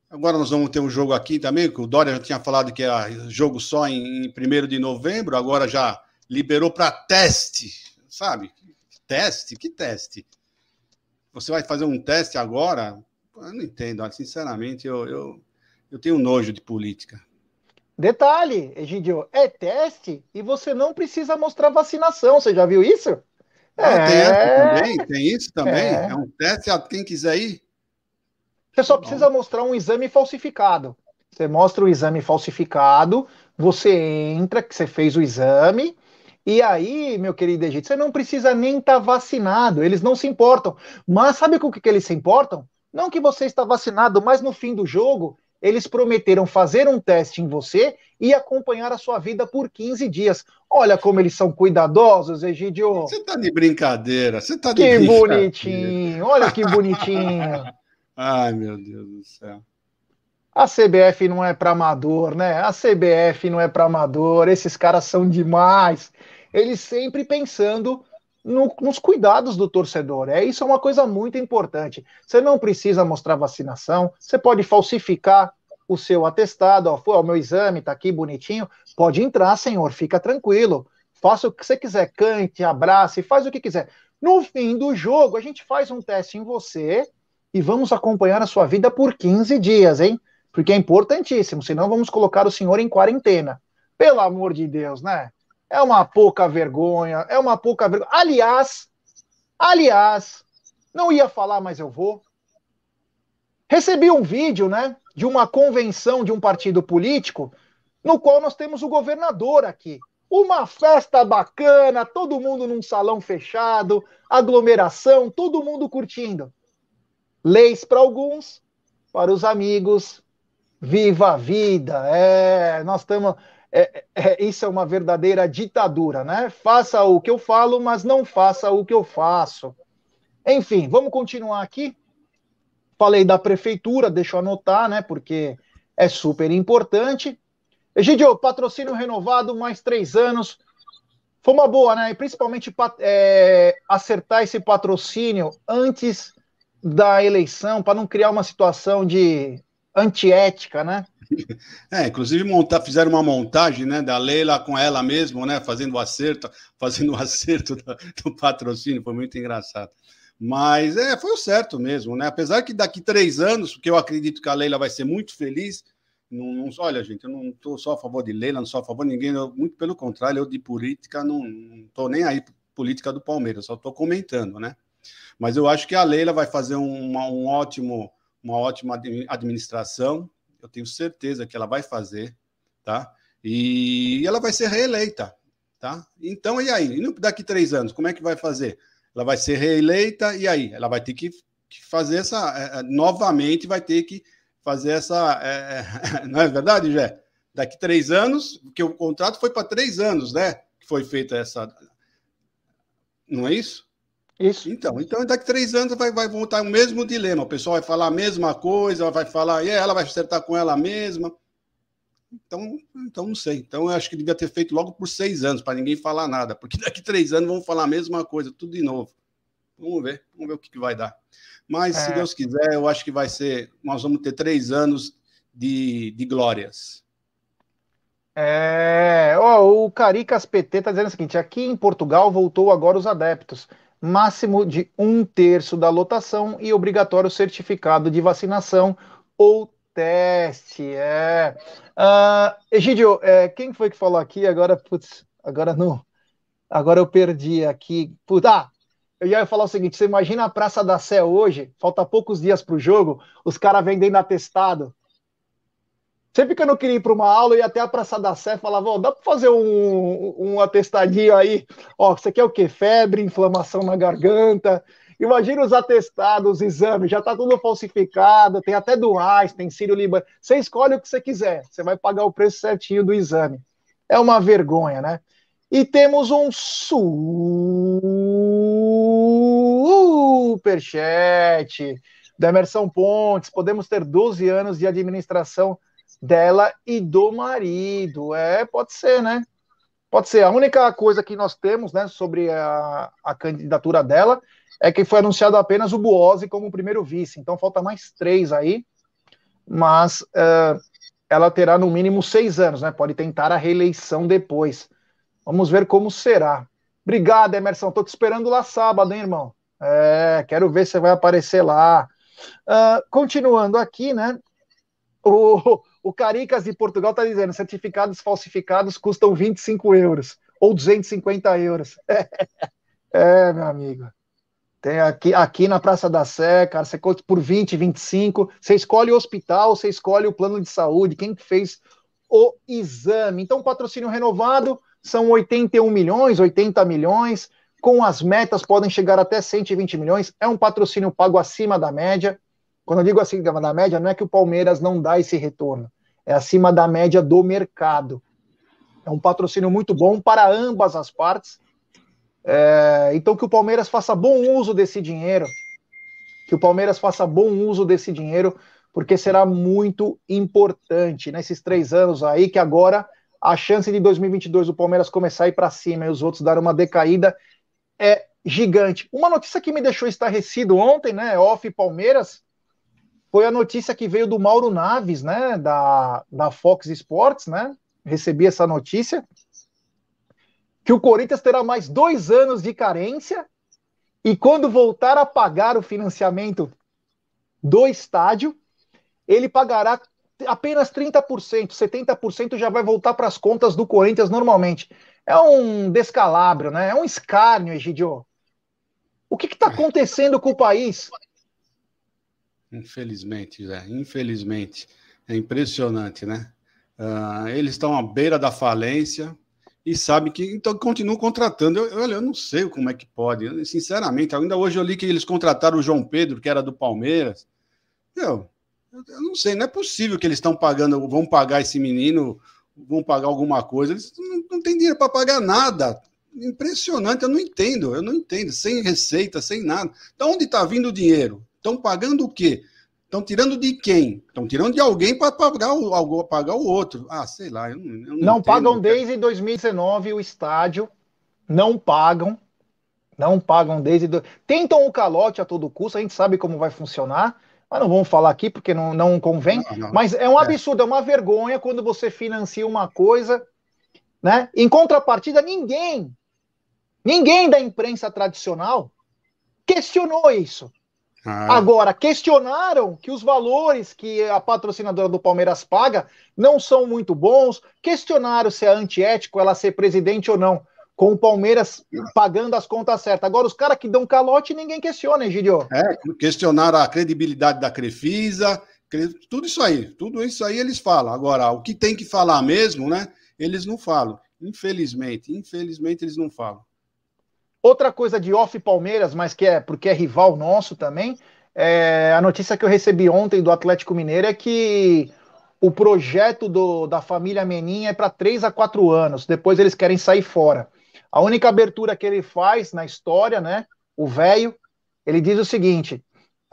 Agora nós vamos ter um jogo aqui também, que o Dória já tinha falado que era jogo só em, em 1 de novembro, agora já liberou para teste, sabe? Teste? Que teste? você vai fazer um teste agora? Eu não entendo, sinceramente, eu, eu, eu tenho nojo de política. Detalhe, Egidio, é teste e você não precisa mostrar vacinação. Você já viu isso? Ah, é... Tem essa também, tem isso também. É. é um teste a quem quiser ir. Você só precisa mostrar um exame falsificado. Você mostra o exame falsificado, você entra, que você fez o exame, e aí, meu querido Egito, você não precisa nem estar tá vacinado, eles não se importam. Mas sabe com o que, que eles se importam? Não que você está vacinado, mas no fim do jogo, eles prometeram fazer um teste em você e acompanhar a sua vida por 15 dias. Olha como eles são cuidadosos, Egidio. Você está de brincadeira, você está de Que bonitinho, olha que bonitinho. [laughs] Ai, meu Deus do céu. A CBF não é para amador, né? A CBF não é para amador. Esses caras são demais. Eles sempre pensando no, nos cuidados do torcedor. É isso é uma coisa muito importante. Você não precisa mostrar vacinação. Você pode falsificar o seu atestado. Ó, o meu exame está aqui bonitinho. Pode entrar, senhor. Fica tranquilo. Faça o que você quiser. Cante, abrace, faz o que quiser. No fim do jogo, a gente faz um teste em você e vamos acompanhar a sua vida por 15 dias, hein? Porque é importantíssimo, senão vamos colocar o senhor em quarentena. Pelo amor de Deus, né? É uma pouca vergonha, é uma pouca vergonha. Aliás, aliás, não ia falar, mas eu vou. Recebi um vídeo, né, de uma convenção de um partido político, no qual nós temos o governador aqui. Uma festa bacana, todo mundo num salão fechado, aglomeração, todo mundo curtindo. Leis para alguns, para os amigos. Viva a vida! É, nós estamos. É, é, isso é uma verdadeira ditadura, né? Faça o que eu falo, mas não faça o que eu faço. Enfim, vamos continuar aqui. Falei da prefeitura, deixa eu anotar, né? Porque é super importante. Egidio, patrocínio renovado, mais três anos. Foi uma boa, né? E principalmente é, acertar esse patrocínio antes da eleição, para não criar uma situação de antiética, né? É, inclusive montar, fizeram uma montagem né, da Leila com ela mesmo, né? Fazendo o acerto, [laughs] fazendo o acerto do, do patrocínio, foi muito engraçado. Mas é, foi o certo mesmo, né? Apesar que daqui três anos, porque eu acredito que a Leila vai ser muito feliz, não, não, olha, gente, eu não estou só a favor de Leila, não sou a favor de ninguém, eu, muito pelo contrário, eu de política não estou nem aí política do Palmeiras, só estou comentando, né? Mas eu acho que a Leila vai fazer uma, um ótimo, uma ótima administração, eu tenho certeza que ela vai fazer, tá? E ela vai ser reeleita, tá? Então, e aí? E daqui três anos, como é que vai fazer? Ela vai ser reeleita, e aí? Ela vai ter que fazer essa. É, é, novamente, vai ter que fazer essa. É, [laughs] não é verdade, Jé? Daqui três anos, porque o contrato foi para três anos, né? Que foi feita essa. Não é isso? Isso. Então, então daqui três anos vai, vai voltar o mesmo dilema. O pessoal vai falar a mesma coisa, vai falar, e ela vai acertar com ela mesma. Então, então não sei. Então, eu acho que devia ter feito logo por seis anos, para ninguém falar nada, porque [laughs] daqui três anos vão falar a mesma coisa, tudo de novo. Vamos ver, vamos ver o que, que vai dar. Mas, é. se Deus quiser, eu acho que vai ser. Nós vamos ter três anos de, de glórias. É, ó, o Caricas PT está dizendo o seguinte: aqui em Portugal voltou agora os adeptos, máximo de um terço da lotação e obrigatório certificado de vacinação ou teste. É. Uh, Egidio, é, quem foi que falou aqui? Agora, putz, agora não. Agora eu perdi aqui. Putz, ah, eu ia falar o seguinte: você imagina a Praça da Sé hoje, falta poucos dias para o jogo, os caras vendendo atestado. Sempre que eu não queria ir para uma aula, eu ia até a Praça da Sé falava: oh, dá para fazer um, um atestadinho aí? Ó, você quer o quê? Febre, inflamação na garganta. Imagina os atestados, os exames, já está tudo falsificado, tem até do tem Sírio Líbano. Você escolhe o que você quiser, você vai pagar o preço certinho do exame. É uma vergonha, né? E temos um superchat da Emerson Pontes. Podemos ter 12 anos de administração dela e do marido. É, pode ser, né? Pode ser. A única coisa que nós temos né, sobre a, a candidatura dela é que foi anunciado apenas o Buozzi como primeiro vice. Então falta mais três aí. Mas uh, ela terá no mínimo seis anos, né? Pode tentar a reeleição depois. Vamos ver como será. Obrigado, Emerson. Estou te esperando lá sábado, hein, irmão? É, quero ver se vai aparecer lá. Uh, continuando aqui, né? O, o Caricas de Portugal está dizendo: certificados falsificados custam 25 euros ou 250 euros. [laughs] É, meu amigo. Tem aqui, aqui na Praça da Sé, cara, você conta por 20, 25. Você escolhe o hospital, você escolhe o plano de saúde, quem fez o exame. Então, patrocínio renovado são 81 milhões, 80 milhões, com as metas podem chegar até 120 milhões. É um patrocínio pago acima da média. Quando eu digo acima da média, não é que o Palmeiras não dá esse retorno, é acima da média do mercado. É um patrocínio muito bom para ambas as partes. É, então, que o Palmeiras faça bom uso desse dinheiro. Que o Palmeiras faça bom uso desse dinheiro porque será muito importante nesses três anos aí, que agora a chance de 2022 o Palmeiras começar a ir para cima e os outros dar uma decaída é gigante. Uma notícia que me deixou estarrecido ontem, né, off Palmeiras, foi a notícia que veio do Mauro Naves, né, da, da Fox Sports, né, recebi essa notícia, que o Corinthians terá mais dois anos de carência e quando voltar a pagar o financiamento do estádio, ele pagará apenas 30%, 70% já vai voltar para as contas do Corinthians normalmente. É um descalabro, né? É um escárnio, Egidio. O que está acontecendo com o país? Infelizmente, Zé, infelizmente. É impressionante, né? Uh, eles estão à beira da falência e sabem que então continuam contratando. Eu, eu, eu não sei como é que pode. Eu, sinceramente, ainda hoje eu li que eles contrataram o João Pedro, que era do Palmeiras. Meu, eu não sei, não é possível que eles estão pagando, vão pagar esse menino, vão pagar alguma coisa. Eles não, não têm dinheiro para pagar nada. Impressionante, eu não entendo, eu não entendo. Sem receita, sem nada. De onde está vindo o dinheiro? Estão pagando o quê? Estão tirando de quem? Estão tirando de alguém para pagar o, pagar o outro. Ah, sei lá. Eu não, eu não, não pagam desde 2019 o estádio. Não pagam. Não pagam desde. Do... Tentam o calote a todo custo, a gente sabe como vai funcionar mas não vamos falar aqui porque não, não convém. Não, não. Mas é um é. absurdo, é. é uma vergonha quando você financia uma coisa, né? Em contrapartida, ninguém, ninguém da imprensa tradicional questionou isso. Ah. Agora, questionaram que os valores que a patrocinadora do Palmeiras paga não são muito bons, questionaram se é antiético ela ser presidente ou não com o Palmeiras pagando as contas certas. Agora, os caras que dão calote, ninguém questiona, Egidio. É, questionaram a credibilidade da Crefisa, tudo isso aí, tudo isso aí eles falam. Agora, o que tem que falar mesmo, né? Eles não falam. Infelizmente, infelizmente eles não falam. Outra coisa de off Palmeiras, mas que é porque é rival nosso também, é a notícia que eu recebi ontem do Atlético Mineiro é que o projeto do, da família Menin é para 3 a 4 anos, depois eles querem sair fora. A única abertura que ele faz na história, né? O velho, ele diz o seguinte: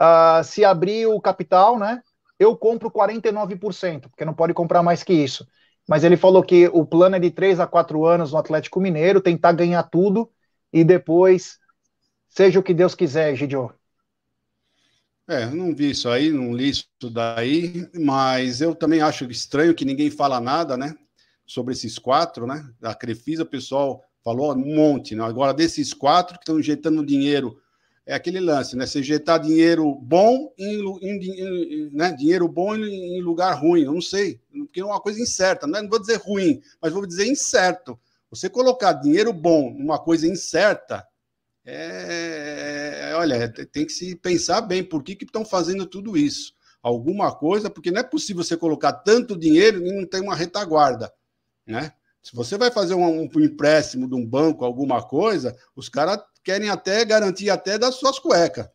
uh, se abrir o capital, né? Eu compro 49%, porque não pode comprar mais que isso. Mas ele falou que o plano é de 3 a 4 anos no Atlético Mineiro, tentar ganhar tudo e depois seja o que Deus quiser, Gidio. É, não vi isso aí, não li isso daí, mas eu também acho estranho que ninguém fala nada, né? Sobre esses quatro, né? A Crefisa, o pessoal falou um monte, né? Agora, desses quatro que estão injetando dinheiro, é aquele lance, né? Você injetar dinheiro bom em, em, em né? dinheiro bom em, em, lugar ruim, eu não sei, porque é uma coisa incerta, não, é, não vou dizer ruim, mas vou dizer incerto. Você colocar dinheiro bom numa coisa incerta, é, olha, tem que se pensar bem por que estão fazendo tudo isso. Alguma coisa, porque não é possível você colocar tanto dinheiro e não ter uma retaguarda, né? Se você vai fazer um, um empréstimo de um banco, alguma coisa, os caras querem até garantir até das suas cuecas.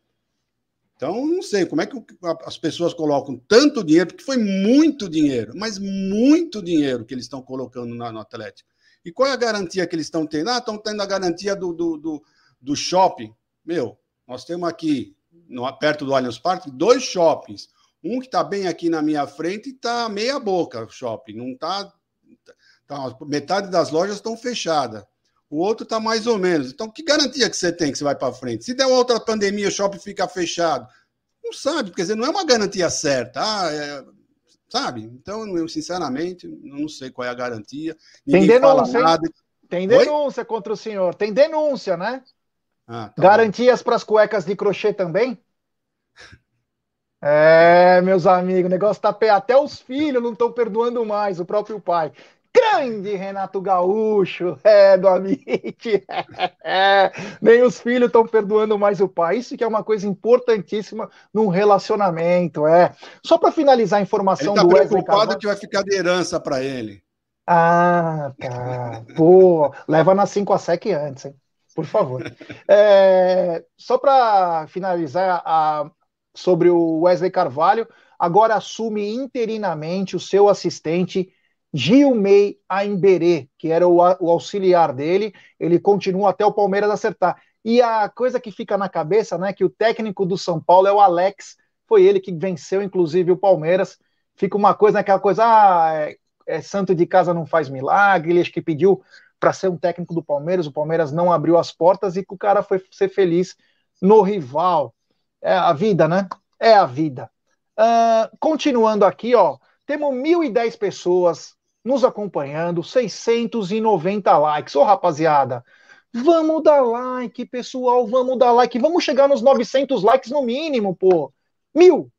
Então, não sei como é que as pessoas colocam tanto dinheiro, porque foi muito dinheiro, mas muito dinheiro que eles estão colocando no Atlético. E qual é a garantia que eles estão tendo? Ah, estão tendo a garantia do, do, do, do shopping. Meu, nós temos aqui, no, perto do Allianz Parque, dois shoppings. Um que está bem aqui na minha frente está meia boca o shopping, não está Tá, metade das lojas estão fechadas. O outro está mais ou menos. Então, que garantia que você tem que você vai para frente? Se der outra pandemia, o shopping fica fechado. Não sabe, quer dizer, não é uma garantia certa. Ah, é, sabe? Então, eu, sinceramente, não sei qual é a garantia. Ninguém tem denúncia. Tem denúncia Oi? contra o senhor. Tem denúncia, né? Ah, tá Garantias para as cuecas de crochê também? É, meus amigos, o negócio tá pé. Até os filhos não estão perdoando mais, o próprio pai. Grande Renato Gaúcho, é, do Amit. [laughs] É, nem os filhos estão perdoando mais o pai. Isso que é uma coisa importantíssima num relacionamento, é. Só para finalizar a informação ele tá do Wesley preocupado Carvalho... que vai ficar de herança para ele. Ah, tá. Pô, leva na 5 a SEC antes, hein? Por favor. É, só para finalizar a, sobre o Wesley Carvalho, agora assume interinamente o seu assistente Gilmei Aimberê, que era o, o auxiliar dele, ele continua até o Palmeiras acertar. E a coisa que fica na cabeça, né, que o técnico do São Paulo é o Alex Foi ele que venceu, inclusive, o Palmeiras. Fica uma coisa, aquela coisa, ah, é, é santo de casa não faz milagre. Ele acho que pediu para ser um técnico do Palmeiras. O Palmeiras não abriu as portas e o cara foi ser feliz no rival. É a vida, né? É a vida. Uh, continuando aqui, ó, temos 1.010 pessoas nos acompanhando, 690 likes. Ô, rapaziada, vamos dar like, pessoal, vamos dar like. Vamos chegar nos 900 likes no mínimo, pô. Mil.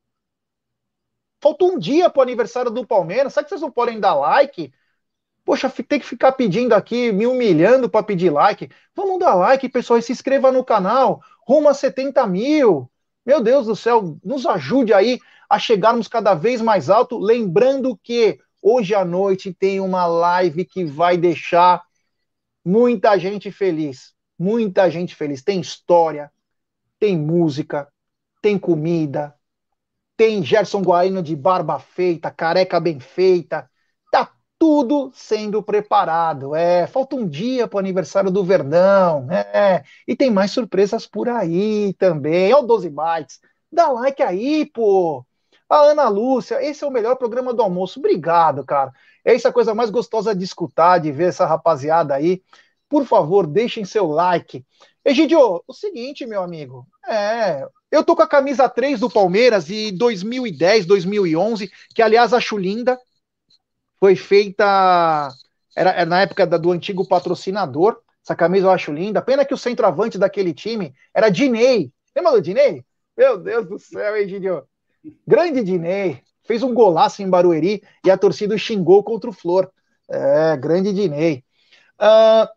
Falta um dia pro aniversário do Palmeiras. Sabe que vocês não podem dar like? Poxa, tem que ficar pedindo aqui, me humilhando para pedir like. Vamos dar like, pessoal, e se inscreva no canal. Rumo a 70 mil. Meu Deus do céu, nos ajude aí a chegarmos cada vez mais alto. Lembrando que Hoje à noite tem uma live que vai deixar muita gente feliz. Muita gente feliz. Tem história, tem música, tem comida, tem Gerson Guarino de barba feita, careca bem feita. Tá tudo sendo preparado. É, falta um dia para o aniversário do Verdão, né? E tem mais surpresas por aí também. Ó, 12 bytes. Dá like aí, pô. A Ana Lúcia, esse é o melhor programa do almoço. Obrigado, cara. É a coisa mais gostosa de escutar, de ver essa rapaziada aí. Por favor, deixem seu like. Egidio, o seguinte, meu amigo. É, eu tô com a camisa 3 do Palmeiras de 2010, 2011, que aliás acho linda. Foi feita era, era na época da, do antigo patrocinador. Essa camisa eu acho linda. Pena que o centroavante daquele time era Dinei. Lembra do Dinei? Meu Deus do céu, Egidio. Grande Dinei, fez um golaço em Barueri e a torcida xingou contra o Flor. É, grande Dinei. Uh,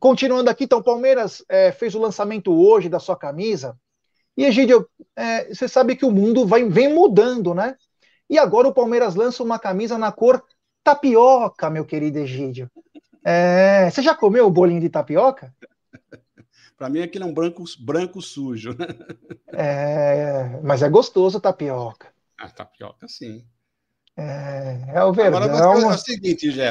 continuando aqui, então, o Palmeiras é, fez o lançamento hoje da sua camisa. E, Egídio, é, você sabe que o mundo vai, vem mudando, né? E agora o Palmeiras lança uma camisa na cor tapioca, meu querido Egídio. É, você já comeu o bolinho de tapioca? Para mim, aquilo é um branco, branco sujo. É, mas é gostoso tapioca. Ah, tapioca, sim. É, é o verdão. Agora, é o seguinte, Gé,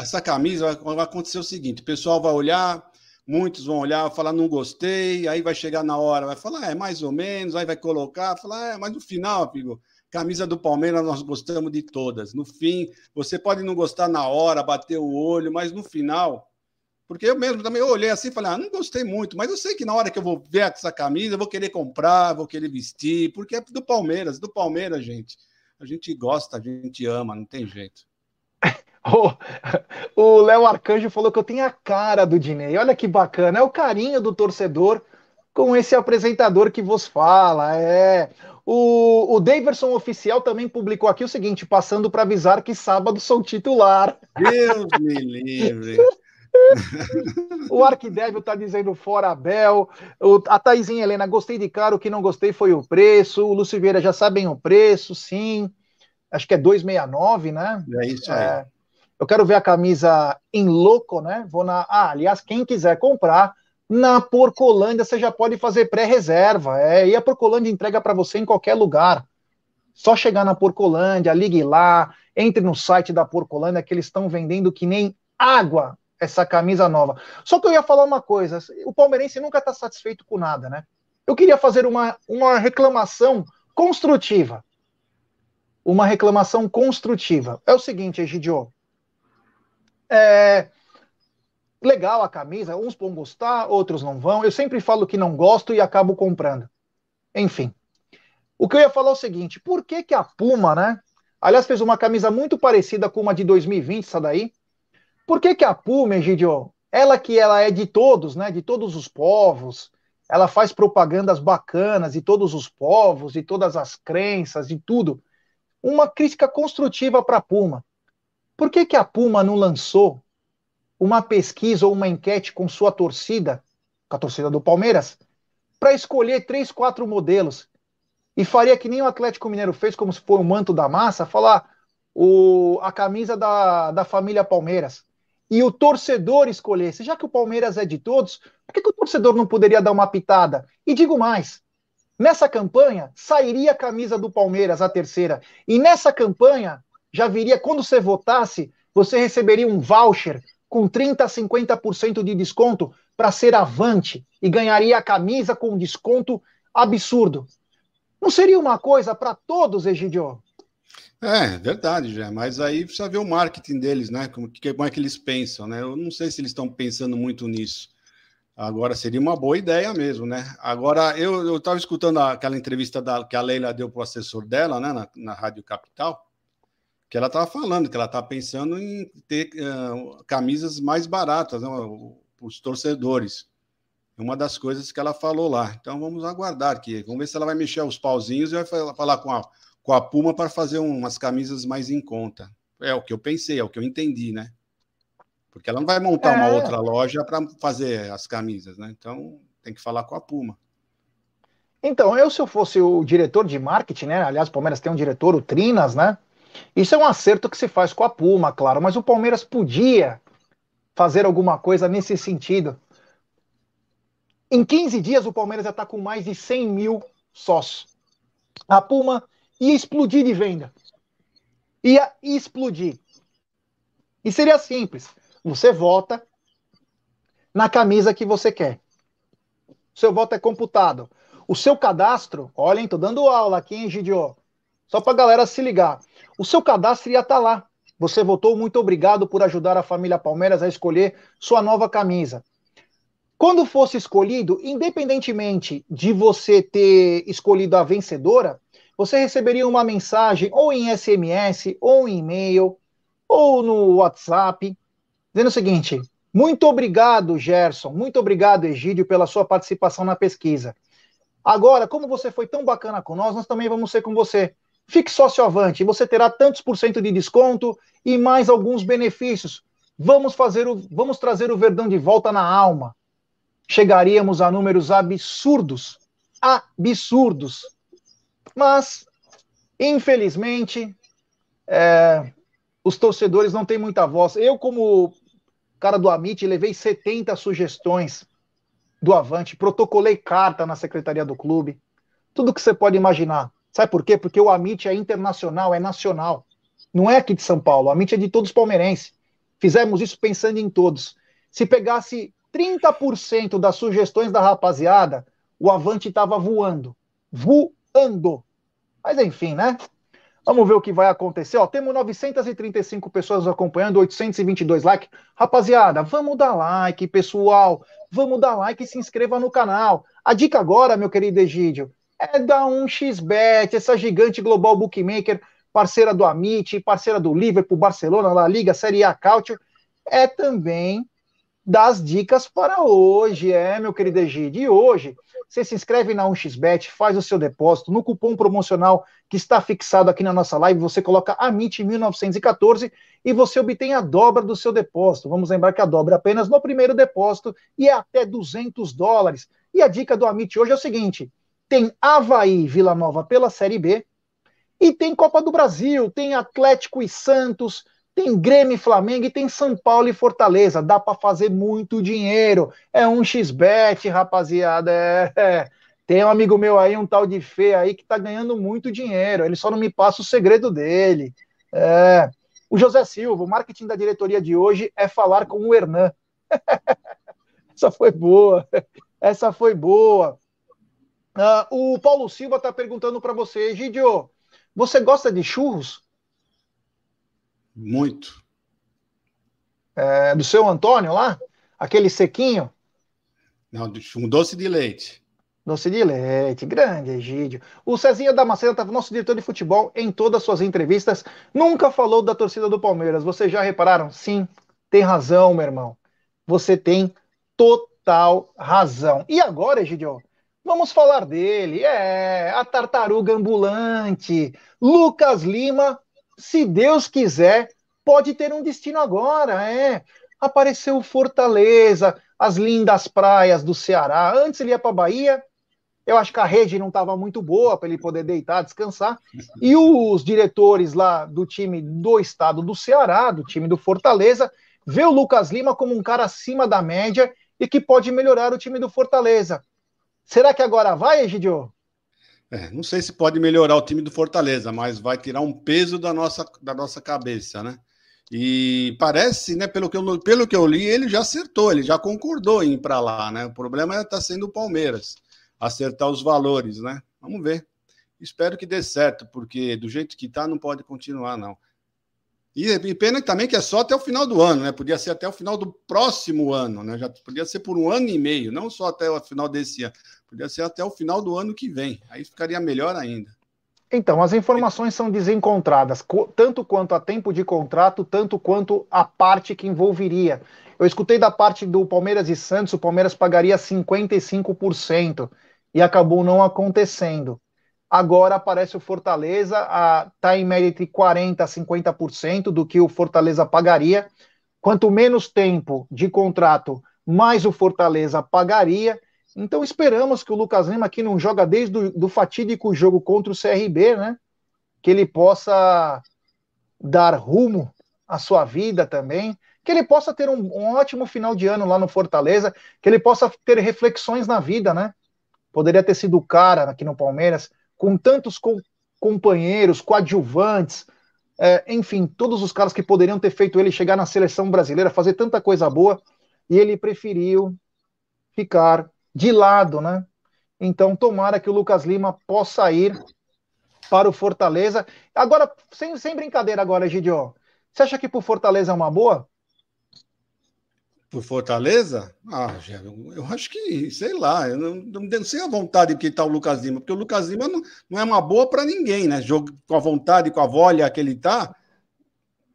essa camisa vai acontecer o seguinte: o pessoal vai olhar, muitos vão olhar, falar não gostei, aí vai chegar na hora, vai falar, é mais ou menos, aí vai colocar, falar, é, mas no final, amigo, camisa do Palmeiras nós gostamos de todas. No fim, você pode não gostar na hora, bater o olho, mas no final porque eu mesmo também olhei assim e falei, ah, não gostei muito, mas eu sei que na hora que eu vou ver essa camisa, eu vou querer comprar, vou querer vestir, porque é do Palmeiras, do Palmeiras, gente. A gente gosta, a gente ama, não tem jeito. [laughs] o Léo Arcanjo falou que eu tenho a cara do Dinei. Olha que bacana, é o carinho do torcedor com esse apresentador que vos fala. É. O, o Daverson Oficial também publicou aqui o seguinte: passando para avisar que sábado sou titular. Deus me livre. [laughs] o Arquidevil tá dizendo fora Abel. O, a Taizinha Helena, gostei de cara, o que não gostei foi o preço. O Lúcio Vieira já sabem o preço, sim. Acho que é 269, né? É isso aí. É, eu quero ver a camisa em louco, né? Vou na. Ah, aliás, quem quiser comprar, na Porcolândia você já pode fazer pré-reserva. É, e a Porcolândia entrega para você em qualquer lugar. Só chegar na Porcolândia, ligue lá, entre no site da Porcolândia que eles estão vendendo que nem água essa camisa nova. Só que eu ia falar uma coisa: o palmeirense nunca está satisfeito com nada, né? Eu queria fazer uma, uma reclamação construtiva. Uma reclamação construtiva. É o seguinte, Egidio. É legal a camisa, uns vão gostar, outros não vão. Eu sempre falo que não gosto e acabo comprando. Enfim. O que eu ia falar é o seguinte: por que, que a Puma, né? Aliás, fez uma camisa muito parecida com uma de 2020, essa daí por que, que a Puma, Egidio, ela que ela é de todos, né, de todos os povos, ela faz propagandas bacanas de todos os povos, de todas as crenças, de tudo. Uma crítica construtiva para a Puma. Por que, que a Puma não lançou uma pesquisa ou uma enquete com sua torcida, com a torcida do Palmeiras, para escolher três, quatro modelos? E faria que nem o Atlético Mineiro fez, como se for o manto da massa, falar o, a camisa da, da família Palmeiras e o torcedor escolhesse, já que o Palmeiras é de todos, por que, que o torcedor não poderia dar uma pitada? E digo mais: nessa campanha sairia a camisa do Palmeiras, a terceira, e nessa campanha já viria, quando você votasse, você receberia um voucher com 30% a 50% de desconto para ser avante e ganharia a camisa com um desconto absurdo. Não seria uma coisa para todos, Egidio? É, verdade, já. Mas aí precisa ver o marketing deles, né? Como, como é que eles pensam, né? Eu não sei se eles estão pensando muito nisso. Agora seria uma boa ideia mesmo, né? Agora eu estava escutando aquela entrevista da, que a Leila deu para o assessor dela, né, na, na Rádio Capital, que ela estava falando que ela está pensando em ter uh, camisas mais baratas né, para os torcedores. Uma das coisas que ela falou lá. Então vamos aguardar aqui. Vamos ver se ela vai mexer os pauzinhos e vai falar com a, com a Puma para fazer umas camisas mais em conta. É o que eu pensei, é o que eu entendi, né? Porque ela não vai montar é. uma outra loja para fazer as camisas, né? Então tem que falar com a Puma. Então, eu, se eu fosse o diretor de marketing, né? Aliás, o Palmeiras tem um diretor, o Trinas, né? Isso é um acerto que se faz com a Puma, claro, mas o Palmeiras podia fazer alguma coisa nesse sentido. Em 15 dias, o Palmeiras já está com mais de 100 mil sócios. A Puma ia explodir de venda. Ia explodir. E seria simples. Você vota na camisa que você quer. O seu voto é computado. O seu cadastro, olhem, estou dando aula aqui, hein, Gidio? Só para a galera se ligar. O seu cadastro ia estar tá lá. Você votou, muito obrigado por ajudar a família Palmeiras a escolher sua nova camisa. Quando fosse escolhido, independentemente de você ter escolhido a vencedora, você receberia uma mensagem ou em SMS, ou em e-mail, ou no WhatsApp, dizendo o seguinte: muito obrigado, Gerson, muito obrigado, Egídio, pela sua participação na pesquisa. Agora, como você foi tão bacana com nós, nós também vamos ser com você. Fique sócio avante, você terá tantos por cento de desconto e mais alguns benefícios. Vamos fazer o, vamos trazer o Verdão de volta na alma. Chegaríamos a números absurdos, absurdos. Mas, infelizmente, é, os torcedores não têm muita voz. Eu, como cara do Amit, levei 70 sugestões do Avante, protocolei carta na secretaria do clube, tudo que você pode imaginar. Sabe por quê? Porque o Amit é internacional, é nacional. Não é aqui de São Paulo, o Amit é de todos os palmeirenses. Fizemos isso pensando em todos. Se pegasse 30% das sugestões da rapaziada, o Avante estava voando. Voando. Mas enfim, né? Vamos ver o que vai acontecer. Ó, temos 935 pessoas acompanhando, 822 likes. Rapaziada, vamos dar like, pessoal. Vamos dar like e se inscreva no canal. A dica agora, meu querido Egídio, é dar um xbet, essa gigante global bookmaker, parceira do Amit, parceira do Liverpool, Barcelona, La Liga, Série A Culture, é também das dicas para hoje, é, meu querido Egídio. E hoje você se inscreve na 1xBet, faz o seu depósito. No cupom promocional que está fixado aqui na nossa live, você coloca AMIT1914 e você obtém a dobra do seu depósito. Vamos lembrar que a dobra é apenas no primeiro depósito e é até 200 dólares. E a dica do Amit hoje é o seguinte: tem Havaí Vila Nova pela Série B e tem Copa do Brasil, tem Atlético e Santos tem Grêmio e Flamengo e tem São Paulo e Fortaleza. Dá para fazer muito dinheiro. É um xbet, rapaziada. É, é. Tem um amigo meu aí, um tal de Fê aí, que tá ganhando muito dinheiro. Ele só não me passa o segredo dele. É. O José Silva, o marketing da diretoria de hoje é falar com o Hernan. [laughs] Essa foi boa. Essa foi boa. Uh, o Paulo Silva está perguntando para você, Gidio, você gosta de churros? Muito. É, do seu Antônio lá? Aquele sequinho? Não, um doce de leite. Doce de leite, grande Egídio. O Cezinha Damasceno, nosso diretor de futebol, em todas as suas entrevistas, nunca falou da torcida do Palmeiras. Vocês já repararam? Sim, tem razão, meu irmão. Você tem total razão. E agora, Egidio, vamos falar dele. É, a tartaruga ambulante. Lucas Lima se Deus quiser, pode ter um destino agora, é. Apareceu Fortaleza, as lindas praias do Ceará. Antes ele ia para Bahia. Eu acho que a rede não estava muito boa para ele poder deitar, descansar. E os diretores lá do time do estado do Ceará, do time do Fortaleza, vê o Lucas Lima como um cara acima da média e que pode melhorar o time do Fortaleza. Será que agora vai, Egidio? É, não sei se pode melhorar o time do Fortaleza, mas vai tirar um peso da nossa, da nossa cabeça, né? E parece, né, pelo que, eu, pelo que eu li, ele já acertou, ele já concordou em ir para lá, né? O problema está é, sendo o Palmeiras, acertar os valores, né? Vamos ver. Espero que dê certo, porque do jeito que está, não pode continuar, não. E, e, pena também que é só até o final do ano, né? Podia ser até o final do próximo ano, né? Já podia ser por um ano e meio, não só até o final desse ano. Podia ser até o final do ano que vem. Aí ficaria melhor ainda. Então, as informações são desencontradas, tanto quanto a tempo de contrato, tanto quanto a parte que envolveria. Eu escutei da parte do Palmeiras e Santos, o Palmeiras pagaria 55% e acabou não acontecendo. Agora aparece o Fortaleza, está em média entre 40% a 50% do que o Fortaleza pagaria. Quanto menos tempo de contrato, mais o Fortaleza pagaria. Então esperamos que o Lucas Lima, que não joga desde o do fatídico jogo contra o CRB, né? Que ele possa dar rumo à sua vida também, que ele possa ter um, um ótimo final de ano lá no Fortaleza, que ele possa ter reflexões na vida, né? Poderia ter sido o cara aqui no Palmeiras, com tantos co companheiros, coadjuvantes, é, enfim, todos os caras que poderiam ter feito ele chegar na seleção brasileira, fazer tanta coisa boa, e ele preferiu ficar de lado, né? Então, tomara que o Lucas Lima possa ir para o Fortaleza. Agora, sem, sem brincadeira agora, Gidio, você acha que para o Fortaleza é uma boa? Por Fortaleza? Ah, eu acho que, sei lá, eu não, não sei a vontade que está o Lucas Lima, porque o Lucas Lima não, não é uma boa para ninguém, né? Jogo com a vontade, com a volha que ele está,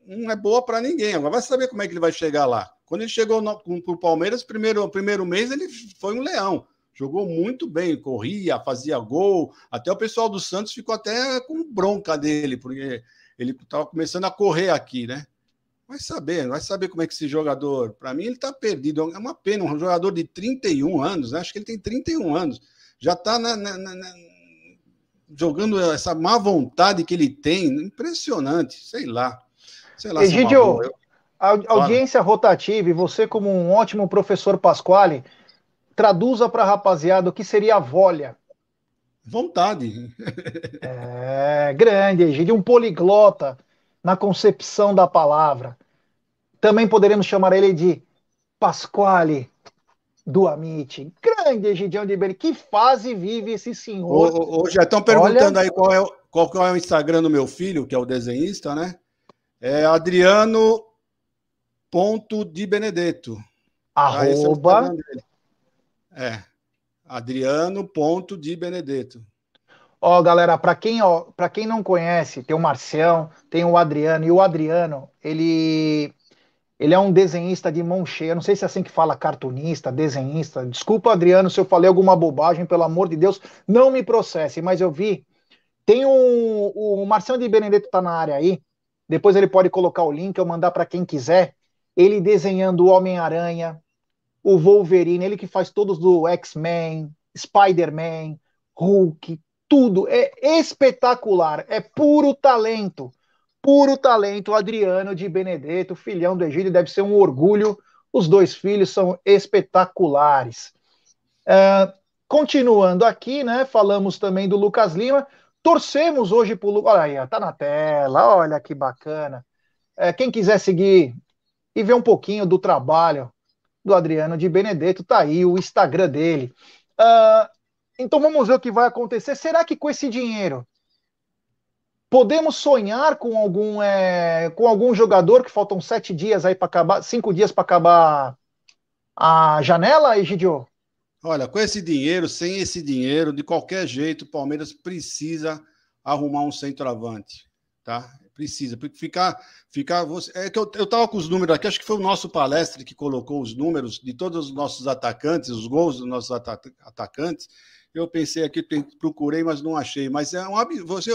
não é boa para ninguém. Agora vai saber como é que ele vai chegar lá. Quando ele chegou para o Palmeiras, primeiro primeiro mês ele foi um leão. Jogou muito bem, corria, fazia gol. Até o pessoal do Santos ficou até com bronca dele, porque ele estava começando a correr aqui, né? Vai saber, vai saber como é que esse jogador. Para mim, ele está perdido. É uma pena, um jogador de 31 anos, né? acho que ele tem 31 anos, já está jogando essa má vontade que ele tem. Impressionante, sei lá. Sei lá. Egidio, é a audiência rotativa e você, como um ótimo professor Pasquale, traduza para a rapaziada o que seria a volha. Vontade. é, grande, Egidio, um poliglota na concepção da palavra. Também poderemos chamar ele de Pasquale do Amite. Grande Egidião de Beri. Que fase vive esse senhor? Ô, ô, já estão perguntando Olha... aí qual é, qual, qual é o Instagram do meu filho, que é o desenhista, né? É Adriano ponto de Benedetto. Arroba. É, Adriano ponto de Benedetto. Ó, galera, para quem, ó, para quem não conhece, tem o Marcião, tem o Adriano, e o Adriano, ele ele é um desenhista de mão cheia. Não sei se é assim que fala, cartunista, desenhista. Desculpa, Adriano, se eu falei alguma bobagem, pelo amor de Deus, não me processe, mas eu vi. Tem um. O Marcião de Benedetto tá na área aí. Depois ele pode colocar o link, eu mandar para quem quiser. Ele desenhando o Homem-Aranha, o Wolverine, ele que faz todos do X-Men, Spider-Man, Hulk, tudo. É espetacular, é puro talento. Puro talento, Adriano de Benedetto, filhão do Egídio, deve ser um orgulho. Os dois filhos são espetaculares. Uh, continuando aqui, né? Falamos também do Lucas Lima. Torcemos hoje por Lucas. Olha aí, tá na tela, olha que bacana. É, quem quiser seguir e ver um pouquinho do trabalho do Adriano de Benedetto, tá aí o Instagram dele. Uh, então vamos ver o que vai acontecer. Será que com esse dinheiro podemos sonhar com algum é, com algum jogador que faltam sete dias aí para acabar, cinco dias para acabar a janela, Egidio? Olha, com esse dinheiro, sem esse dinheiro, de qualquer jeito, o Palmeiras precisa arrumar um centroavante, tá? Precisa, porque ficar, ficar, é que eu, eu tava com os números aqui, acho que foi o nosso palestre que colocou os números de todos os nossos atacantes, os gols dos nossos atacantes, eu pensei aqui, procurei, mas não achei. Mas é um você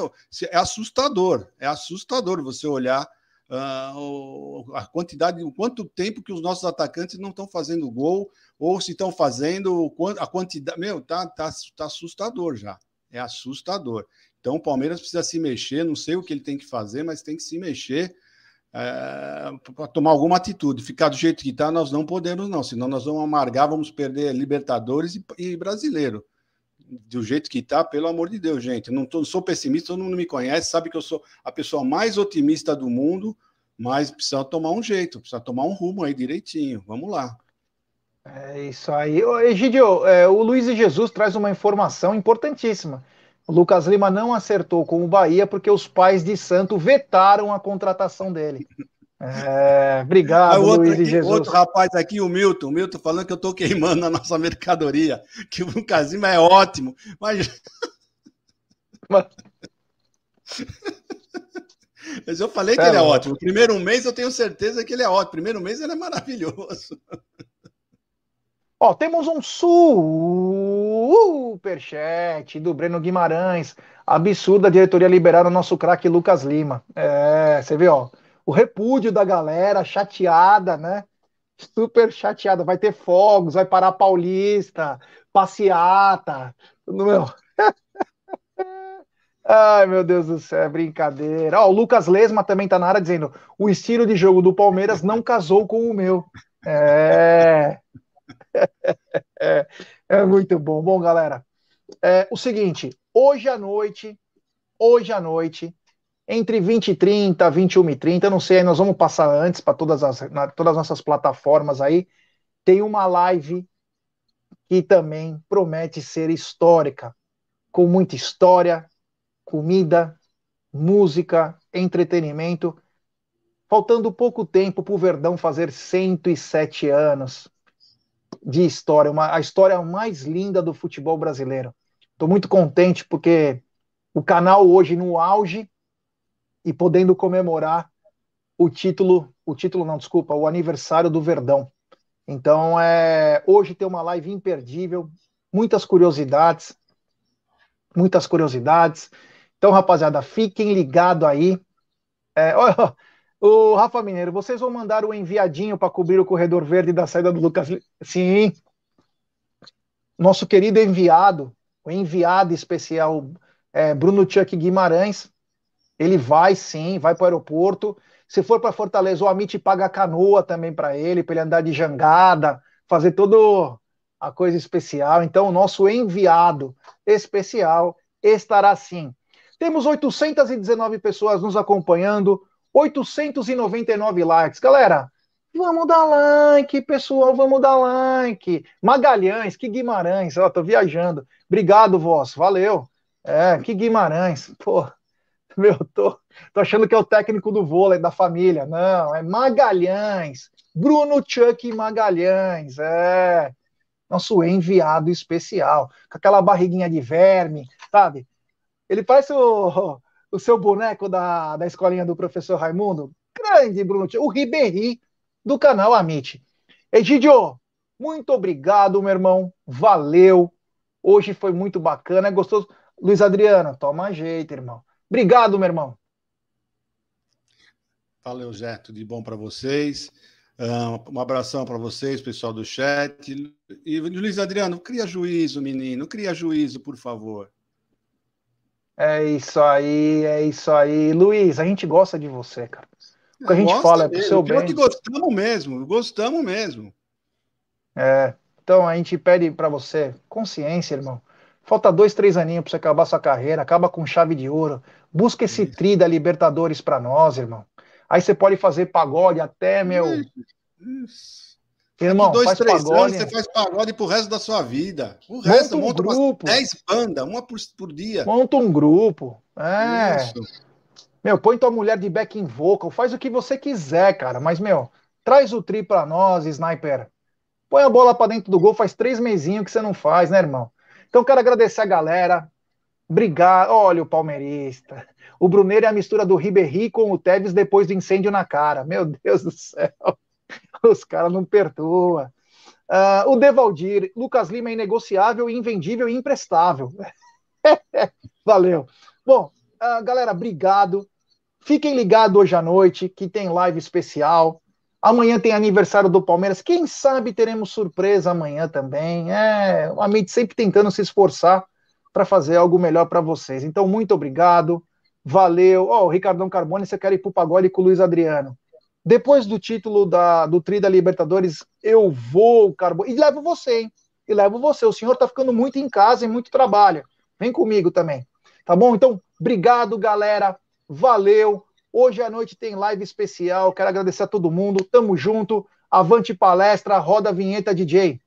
é assustador, é assustador você olhar uh, a quantidade, o quanto tempo que os nossos atacantes não estão fazendo gol, ou se estão fazendo, a quantidade. Meu, tá, tá, tá assustador já. É assustador. Então o Palmeiras precisa se mexer, não sei o que ele tem que fazer, mas tem que se mexer. É, para tomar alguma atitude. Ficar do jeito que está, nós não podemos, não, senão nós vamos amargar, vamos perder Libertadores e, e brasileiro do jeito que está, pelo amor de Deus, gente. Não, tô, sou pessimista, todo mundo me conhece, sabe que eu sou a pessoa mais otimista do mundo, mas precisa tomar um jeito, precisa tomar um rumo aí direitinho. Vamos lá. É isso aí. Egidio, é, o Luiz Jesus traz uma informação importantíssima. O Lucas Lima não acertou com o Bahia porque os pais de Santo vetaram a contratação dele. [laughs] É, obrigado, outro Luiz aqui, e Jesus. Outro rapaz aqui, o Milton, o Milton falando que eu estou queimando a nossa mercadoria, que o Lucas Lima é ótimo, mas... Mas- [laughs] Mas eu falei que É, ele é mano. ótimo. Primeiro mês eu tenho certeza que ele é ótimo. Primeiro mês ele é maravilhoso. [laughs] Ó, temos um superchat do Breno Guimarães. Absurda a diretoria liberar o nosso craque Lucas Lima. É, você vê, ó, o repúdio da galera, chateada, né? Super chateada. Vai ter fogos, vai parar Paulista, passeata. Meu. [laughs] Ai, meu Deus do céu, é brincadeira. Ó, o Lucas Lesma também tá na área dizendo: o estilo de jogo do Palmeiras não casou com o meu. É. [laughs] É, muito bom. Bom, galera, é o seguinte, hoje à noite, hoje à noite, entre 20 e 30, 21 e 30, eu não sei, nós vamos passar antes para todas as, na- todas as nossas plataformas aí, tem uma live que também promete ser histórica, com muita história, comida, música, entretenimento, faltando pouco tempo para o Verdão fazer 107 anos de história, uma, a história mais linda do futebol brasileiro. Estou muito contente porque o canal hoje no auge e podendo comemorar o título, o título não, desculpa, o aniversário do Verdão. Então, é, hoje tem uma live imperdível, muitas curiosidades, muitas curiosidades. Então, rapaziada, fiquem ligados aí. É, [laughs] ó, o Rafa Mineiro, vocês vão mandar o enviadinho para cobrir o corredor verde da saída do Lucas? Sim. Nosso querido enviado, o enviado especial é, Bruno Chuck Guimarães, ele vai sim, vai para o aeroporto. Se for para Fortaleza, o Amit paga a canoa também para ele, para ele andar de jangada, fazer toda a coisa especial. Então, o nosso enviado especial estará sim. Temos 819 pessoas nos acompanhando, 899 likes. Galera, vamos dar like, pessoal, vamos dar like. Magalhães, que Guimarães, ó, tô viajando. Obrigado, voz, valeu. É, que Guimarães, pô, [laughs] meu, tô, tô achando que é o técnico do vôlei da família. Não, é Magalhães, Bruno Chuck Magalhães, é nosso enviado especial, com aquela barriguinha de verme, sabe? Ele parece o, o seu boneco da, da escolinha do professor Raimundo. Grande, Bruno. O Ribeirinho do canal Amit. Egidio, muito obrigado, meu irmão. Valeu. Hoje foi muito bacana, é gostoso. Luiz Adriano, toma jeito, irmão. Obrigado, meu irmão. Valeu, Zé. Tudo de bom para vocês. Ah, Um abração para vocês, pessoal do chat. E Luiz Adriano, cria juízo, menino. Cria juízo, por favor. É isso aí, é isso aí. Luiz, a gente gosta de você, cara. O que a gente Gosta fala é pro mesmo. seu bem. que gostamos mesmo. Gostamos mesmo. É, então a gente pede pra você consciência, irmão. Falta dois, três aninhos pra você acabar sua carreira, acaba com chave de ouro. Busca esse Isso. tri da Libertadores pra nós, irmão. Aí você pode fazer pagode até, meu. Isso. Irmão, dois, faz três pagode. anos você faz pagode pro resto da sua vida. O resto, um monta umas grupo. 10 bandas, uma por, por dia. Monta um grupo. É. Isso. Meu, põe tua mulher de backing vocal, faz o que você quiser, cara. Mas, meu, traz o tri pra nós, sniper. Põe a bola pra dentro do gol, faz três mesinhos que você não faz, né, irmão? Então, quero agradecer a galera. Obrigado. Olha o palmeirista. O Bruneiro é a mistura do Ribéry com o Tevez depois do incêndio na cara. Meu Deus do céu. [laughs] Os caras não perdoam. Ah, o Devaldir, Lucas Lima é inegociável, invendível e imprestável. [laughs] Valeu. Bom, ah, galera, obrigado. Fiquem ligados hoje à noite, que tem live especial. Amanhã tem aniversário do Palmeiras. Quem sabe teremos surpresa amanhã também. É, o Amit sempre tentando se esforçar para fazer algo melhor para vocês. Então, muito obrigado. Valeu. Ó, o Ricardão Carbone, você quer ir pro pagode com o Luiz Adriano. Depois do título da, do Tri da Libertadores, eu vou, Carbone. E levo você, hein? E levo você. O senhor tá ficando muito em casa e muito trabalho. Vem comigo também. Tá bom? Então, obrigado, galera. Valeu. Hoje à noite tem live especial. Quero agradecer a todo mundo. Tamo junto. Avante palestra, roda a vinheta, DJ.